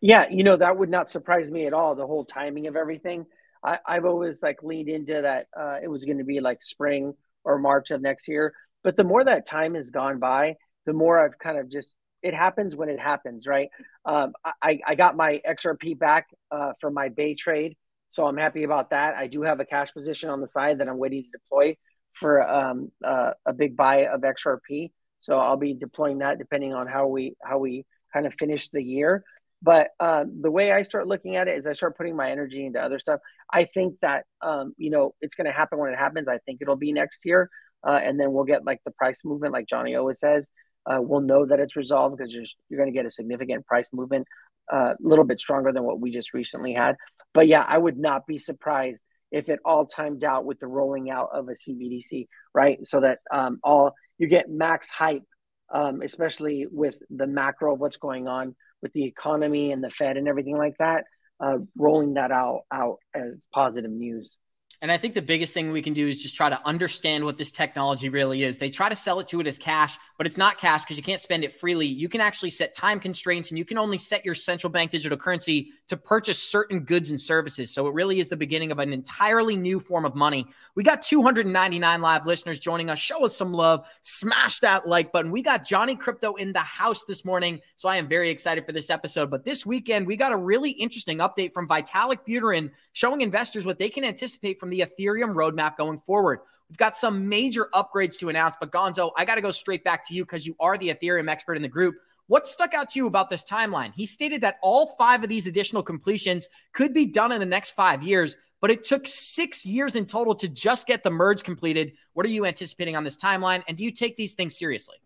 C: Yeah, you know, that would not surprise me at all. The whole timing of everything. I, have always like leaned into that uh, it was going to be like spring or March of next year. But the more that time has gone by, the more I've kind of just it happens when it happens, right? Um, I, I got my XRP back uh, from my Bay trade, so I'm happy about that. I do have a cash position on the side that I'm waiting to deploy for um, uh, a big buy of XRP. So I'll be deploying that depending on how we how we kind of finish the year. But uh, the way I start looking at it is I start putting my energy into other stuff. I think that um, you know it's going to happen when it happens. I think it'll be next year, uh, and then we'll get like the price movement, like Johnny always says uh, we'll know that it's resolved because you're, you're going to get a significant price movement, uh, a little bit stronger than what we just recently had. But yeah, I would not be surprised if it all timed out with the rolling out of a CBDC, right? So that um, all you get max hype, um, especially with the macro of what's going on with the economy and the Fed and everything like that. Uh, rolling that out out as positive news.
A: And I think the biggest thing we can do is just try to understand what this technology really is. They try to sell it to it as cash, but it's not cash because you can't spend it freely. You can actually set time constraints and you can only set your central bank digital currency to purchase certain goods and services. So it really is the beginning of an entirely new form of money. We got 299 live listeners joining us. Show us some love. Smash that like button. We got Johnny Krypto in the house this morning. So I am very excited for this episode. But this weekend, we got a really interesting update from Vitalik Buterin showing investors what they can anticipate from the Ethereum roadmap going forward. We've got some major upgrades to announce, but Gonzo, I got to go straight back to you because you are the Ethereum expert in the group. What stuck out to you about this timeline? He stated that all five of these additional completions could be done in the next five years, but it took six years in total to just get the merge completed. What are you anticipating on this timeline? And do you take these things seriously?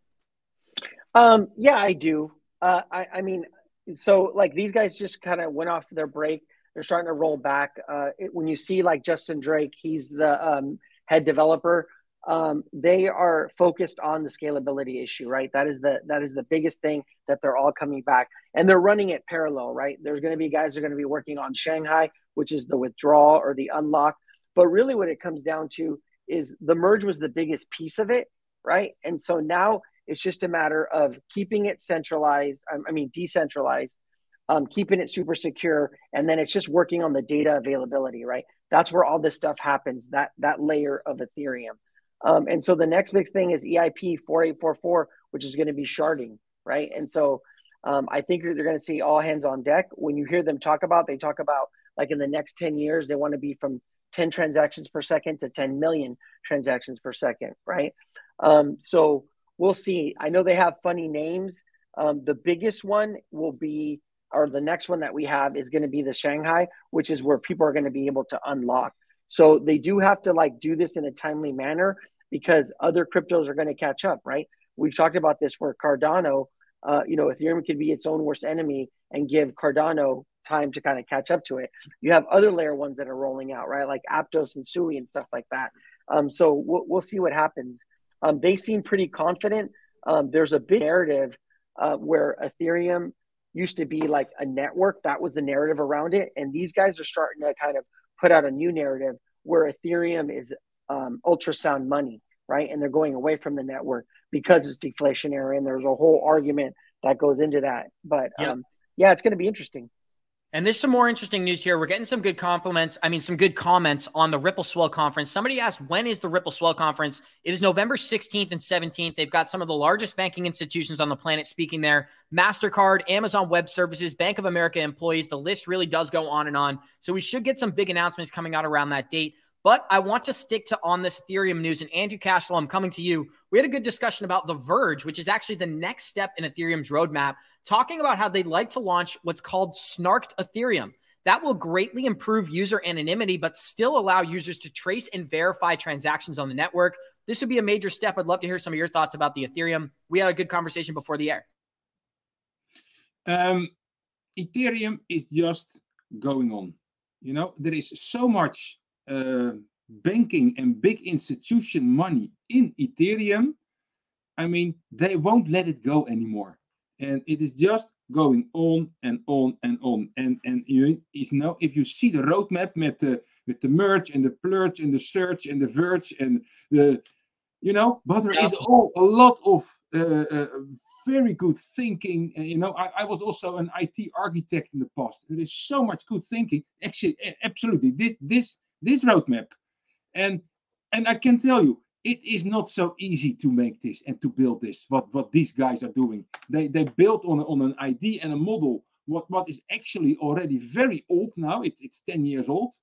C: Um, yeah, I do. Uh, I, I mean, so like these guys just kind of went off their break they're starting to roll back. Uh, it, when you see like Justin Drake, he's the um, head developer. Um, they are focused on the scalability issue, right? That is the that is the biggest thing that they're all coming back, and they're running it parallel, right? There's going to be guys that are going to be working on Shanghai, which is the withdrawal or the unlock. But really, what it comes down to is the merge was the biggest piece of it, right? And so now it's just a matter of keeping it centralized. I mean, decentralized, um, keeping it super secure, and then it's just working on the data availability, right? That's where all this stuff happens. That that layer of Ethereum, um, and so the next big thing is EIP four eight four four, which is going to be sharding, right? And so um, I think they're going to see all hands on deck. When you hear them talk about, they talk about like in the next ten years, they want to be from 10 transactions per second to 10 million transactions per second, right? Um, so we'll see. I know they have funny names. Um, the biggest one will be or the next one that we have is going to be the Shanghai, which is where people are going to be able to unlock. So they do have to like do this in a timely manner because other cryptos are going to catch up, right? We've talked about this where Cardano, uh, you know, Ethereum could be its own worst enemy and give Cardano time to kind of catch up to it. You have other layer ones that are rolling out, right? Like Aptos and Sui and stuff like that. Um, so we'll, we'll, see what happens. Um, they seem pretty confident. Um, there's a big narrative uh, where Ethereum used to be like a network. That was the narrative around it. And these guys are starting to kind of put out a new narrative where Ethereum is um, ultrasound money, right? And they're going away from the network because it's deflationary. And there's a whole argument that goes into that. But
A: yep.
C: um, yeah, it's going to be interesting.
A: And there's some more interesting news here. We're getting some good compliments. I mean, some good comments on the Ripple Swell Conference. Somebody asked, when is the Ripple Swell Conference? It is November 16th and 17th. They've got some of the largest banking institutions on the planet speaking there MasterCard, Amazon Web Services, Bank of America employees. The list really does go on and on. So we should get some big announcements coming out around that date. But I want to stick to on this Ethereum news. And Andrew Cashflow, I'm coming to you. We had a good discussion about The Verge, which is actually the next step in Ethereum's roadmap, talking about how they'd like to launch what's called Snarked Ethereum. That will greatly improve user anonymity, but still allow users to trace and verify transactions on the network. This would be a major step. I'd love to hear some of your thoughts about the Ethereum. We had a good conversation before the air.
D: Um, Ethereum is just going on. You know, there is so much uh, banking and big institution money in Ethereum, I mean, they won't let it go anymore. And it is just going on and on and on. And and you, you know, if you see the roadmap with the with the merge and the plurge and the search and the verge and the you know, but there is all a lot of uh, uh, very good thinking. And, you know, I, I, was also an IT architect in the past. There is so much good thinking. Actually, absolutely, this this this roadmap. And and I can tell you, it is not so easy to make this and to build this. What what these guys are doing, they they built on on an idea and a model. What what is actually already very old now. It's it's ten years old,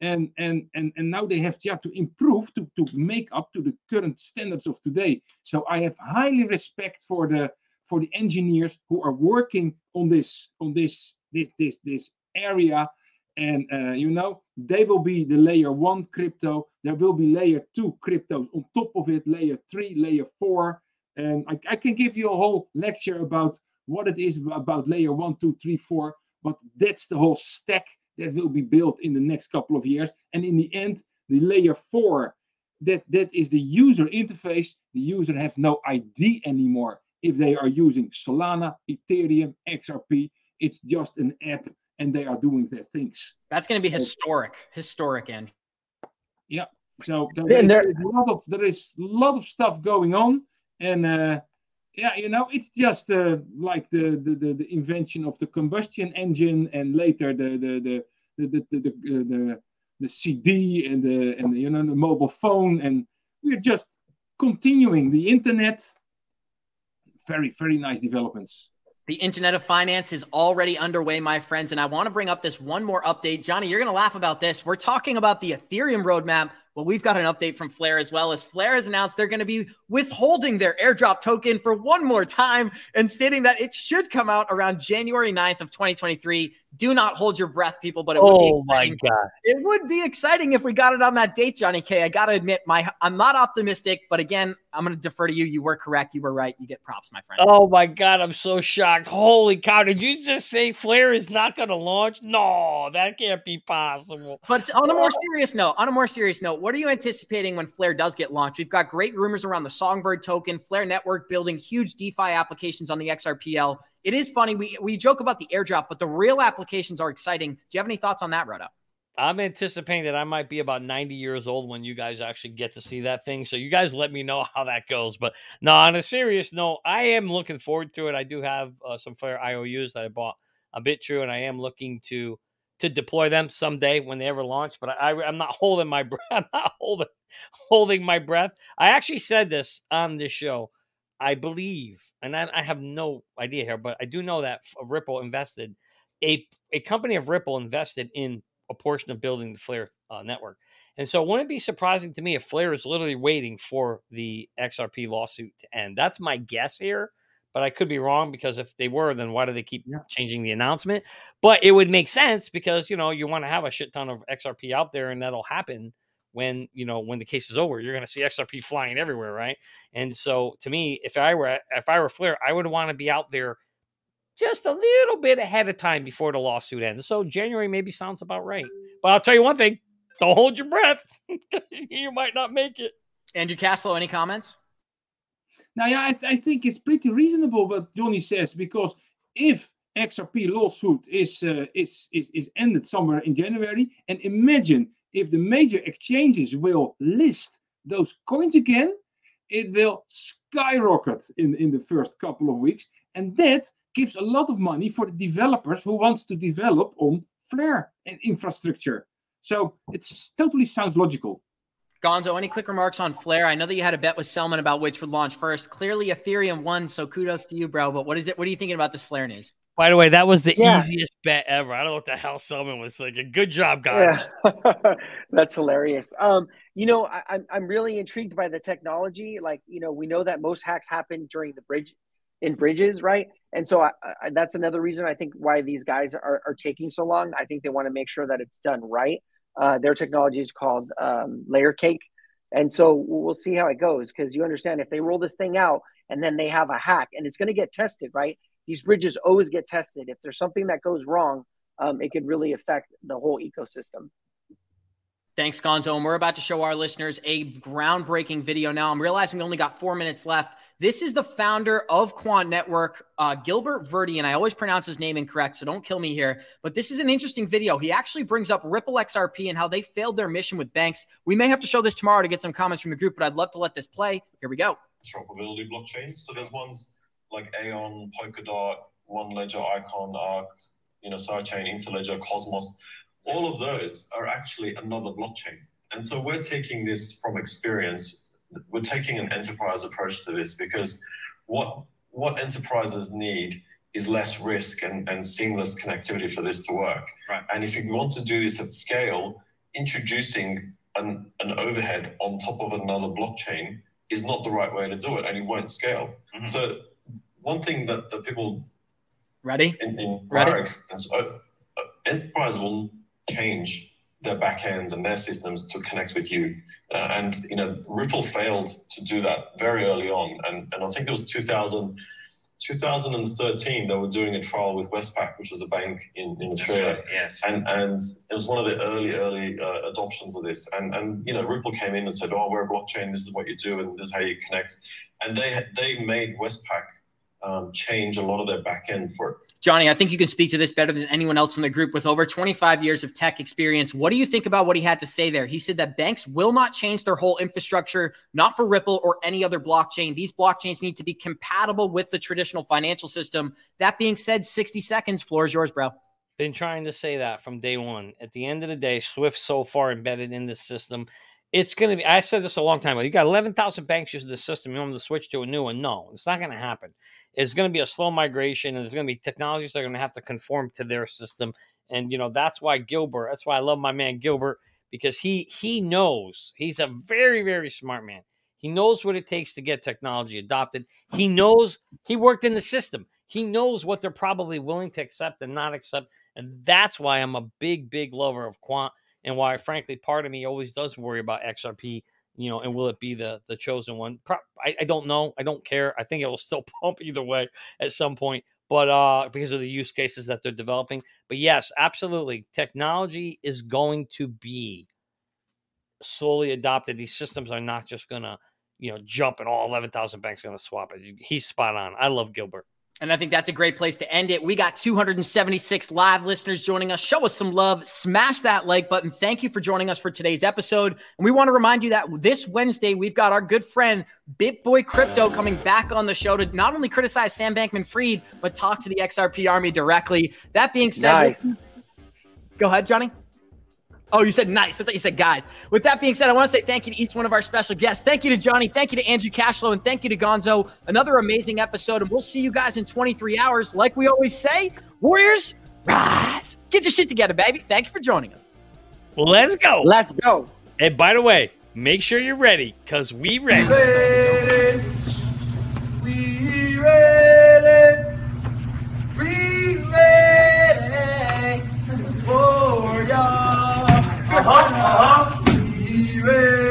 D: and and and and now they have to, to improve to to make up to the current standards of today. So I have highly respect for the for the engineers who are working on this on this this this this area and uh, you know they will be the layer one crypto. There will be layer two cryptos on top of it layer three layer four. And I, I, can give you a whole lecture about what it is about layer one two three four but that's the whole stack that will be built in the next couple of years. And in the end the layer four that that is the user interface. The user have no id anymore. If they are using solana ethereum xrp it's just an app and they are doing their things.
A: That's going to be so, historic, historic, and
D: yeah. So there is, there, a lot of there is a lot of stuff going on, and uh, yeah, you know, it's just uh, like the, the, the the invention of the combustion engine, and later the the the the the the, the, the, the CD and the and the, you know the mobile phone, and we're just continuing the internet. Very very nice developments.
A: The Internet of Finance is already underway, my friends. And I want to bring up this one more update. Johnny, you're going to laugh about this. We're talking about the Ethereum roadmap well, we've got an update from Flare as well as Flare has announced they're going to be withholding their airdrop token for one more time and stating that it should come out around January 9th of 2023. Do not hold your breath, people, but it would
B: oh my god,
A: it would be exciting if we got it on that date, Johnny K. I got to admit, my I'm not optimistic, but again, I'm going to defer to you. You were correct. You were right. You get props, my friend.
B: Oh my god, I'm so shocked. Holy cow! Did you just say Flare is not going to launch? No, that can't be possible.
A: But on a oh. more serious note, on a more serious note, what are you anticipating when Flare does get launched? We've got great rumors around the Songbird token, Flare Network building huge DeFi applications on the XRPL. It is funny. We, we joke about the airdrop, but the real applications are exciting. Do you have any thoughts on that, Rhoda?
B: I'm anticipating that I might be about 90 years old when you guys actually get to see that thing. So you guys let me know how that goes. But no, on a serious note, I am looking forward to it. I do have uh, some Flare IOUs that I bought a Bitrue, and I am looking to to deploy them someday when they ever launch. But I, am not holding my (laughs) breath. I'm not holding holding my breath. I actually said this on this show. I believe, and I, I have no idea here, but I do know that Ripple invested a a company of Ripple invested in a portion of building the Flare uh, network. And so, wouldn't it be surprising to me if Flare is literally waiting for the XRP lawsuit to end? That's my guess here but I could be wrong because if they were, then why do they keep yeah. changing the announcement? But it would make sense because you know you want to have a shit ton of XRP out there, and that'll happen when you know when the case is over. You're going to see XRP flying everywhere, right? And so to me, if I were if I were Flare, I would want to be out there just a little bit ahead of time before the lawsuit ends. So January maybe sounds about right. But I'll tell you one thing: don't hold your breath. (laughs) you might not make it.
A: Andrew Cashflow, any comments?
D: Now, yeah, I, th- I think it's pretty reasonable what Johnny says because if XRP lawsuit is, uh, is, is, is ended somewhere in January. And imagine if the major exchanges will list those coins again, it will skyrocket in, in the first couple of weeks. And that gives a lot of money for the developers who wants to develop on Flare and infrastructure. So it totally sounds logical.
A: Gonzo, any quick remarks on Flare? I know that you had a bet with Selman about which would launch first. Clearly, Ethereum won, so kudos to you, bro. But what is it? What are you thinking about this Flare news?
B: By the way, that was the yeah. easiest bet ever. I don't know what the hell Selman was thinking. Good job, guys.
C: Yeah. (laughs) That's hilarious. Um, you know, I, am I'm really intrigued by the technology. Like, you know, we know that most hacks happen during the bridge in bridges, right? And so I, I, that's another reason I think why these guys are, are taking so long. I think they want to make sure that it's done right. Uh, their technology is called um, Layer Cake, and so we'll see how it goes because you understand if they roll this thing out and then they have a hack and it's going to get tested, right? these bridges always get tested. If there's something that goes wrong, um, it could really affect the whole ecosystem.
A: Thanks, Gonzo. And we're about to show our listeners a groundbreaking video now. I'm realizing we only got four minutes left. This is the founder of Quant Network, uh, Gilbert Verdi, and I always pronounce his name incorrect, so don't kill me here. But this is an interesting video. He actually brings up Ripple XRP and how they failed their mission with banks. We may have to show this tomorrow to get some comments from the group, but I'd love to let this play. Here we go.
F: Interoperability blockchains. So there's ones like Aion, Polkadot, One Ledger, Icon, Arc, you know, Sidechain, Interledger, Cosmos, all of those are actually another blockchain. And so we're taking this from experience. We're taking an enterprise approach to this because what what enterprises need is less risk and, and seamless connectivity for this to work.
A: Right.
F: And if you want to do this at scale, introducing an, an overhead on top of another blockchain is not the right way to do it and it won't scale. Mm-hmm. So one thing that, that people
A: ready
F: in, in
A: ready
F: and so, uh, enterprise will change their backend and their systems to connect with you. Uh, and you know, Ripple failed to do that very early on, and and I think it was 2000. 2013, they were doing a trial with Westpac, which is a bank in, in Australia.
A: Right, yes.
F: And and it was one of the early, early uh, adoptions of this. And and you know, Ripple came in and said, "Oh, we're a blockchain. This is what you do, and this is how you connect." And they they made Westpac um, change a lot of their backend for
A: Johnny, I think you can speak to this better than anyone else in the group with over 25 years of tech experience. What do you think about what he had to say there? He said that banks will not change their whole infrastructure, not for Ripple or any other blockchain. These blockchains need to be compatible with the traditional financial system. That being said, 60 seconds, floor is yours, bro.
B: Been trying to say that from day one. At the end of the day, Swift so far embedded in this system it's going to be. I said this a long time ago. You got 11,000 banks using the system. You want them to switch to a new one? No, it's not going to happen. It's going to be a slow migration, and there's going to be technologies that are going to have to conform to their system. And you know that's why Gilbert. That's why I love my man Gilbert because he he knows he's a very very smart man. He knows what it takes to get technology adopted. He knows he worked in the system. He knows what they're probably willing to accept and not accept. And that's why I'm a big, big lover of quant and why, frankly, part of me always does worry about XRP. You know, and will it be the the chosen one? I, I don't know. I don't care. I think it will still (laughs) pump either way at some point, but uh, because of the use cases that they're developing. But yes, absolutely, technology is going to be slowly adopted. These systems are not just gonna, you know, jump and all eleven thousand banks are gonna swap it. He's spot on. I love Gilbert.
A: And I think that's a great place to end it. We got 276 live listeners joining us. Show us some love. Smash that like button. Thank you for joining us for today's episode. And we want to remind you that this Wednesday, we've got our good friend BitBoy Crypto coming back on the show to not only criticize Sam Bankman Fried, but talk to the XRP Army directly. That being said,
C: nice.
A: go ahead, Johnny. Oh, you said nice. I thought you said guys. With that being said, I want to say thank you to each one of our special guests. Thank you to Johnny. Thank you to Andrew Cashflow. And thank you to Gonzo. Another amazing episode. And we'll see you guys in 23 hours. Like we always say, Warriors, rise. Get your shit together, baby. Thank you for joining us.
B: Let's go.
C: Let's go.
B: And by the way, make sure you're ready because we ready. ha ha. Ve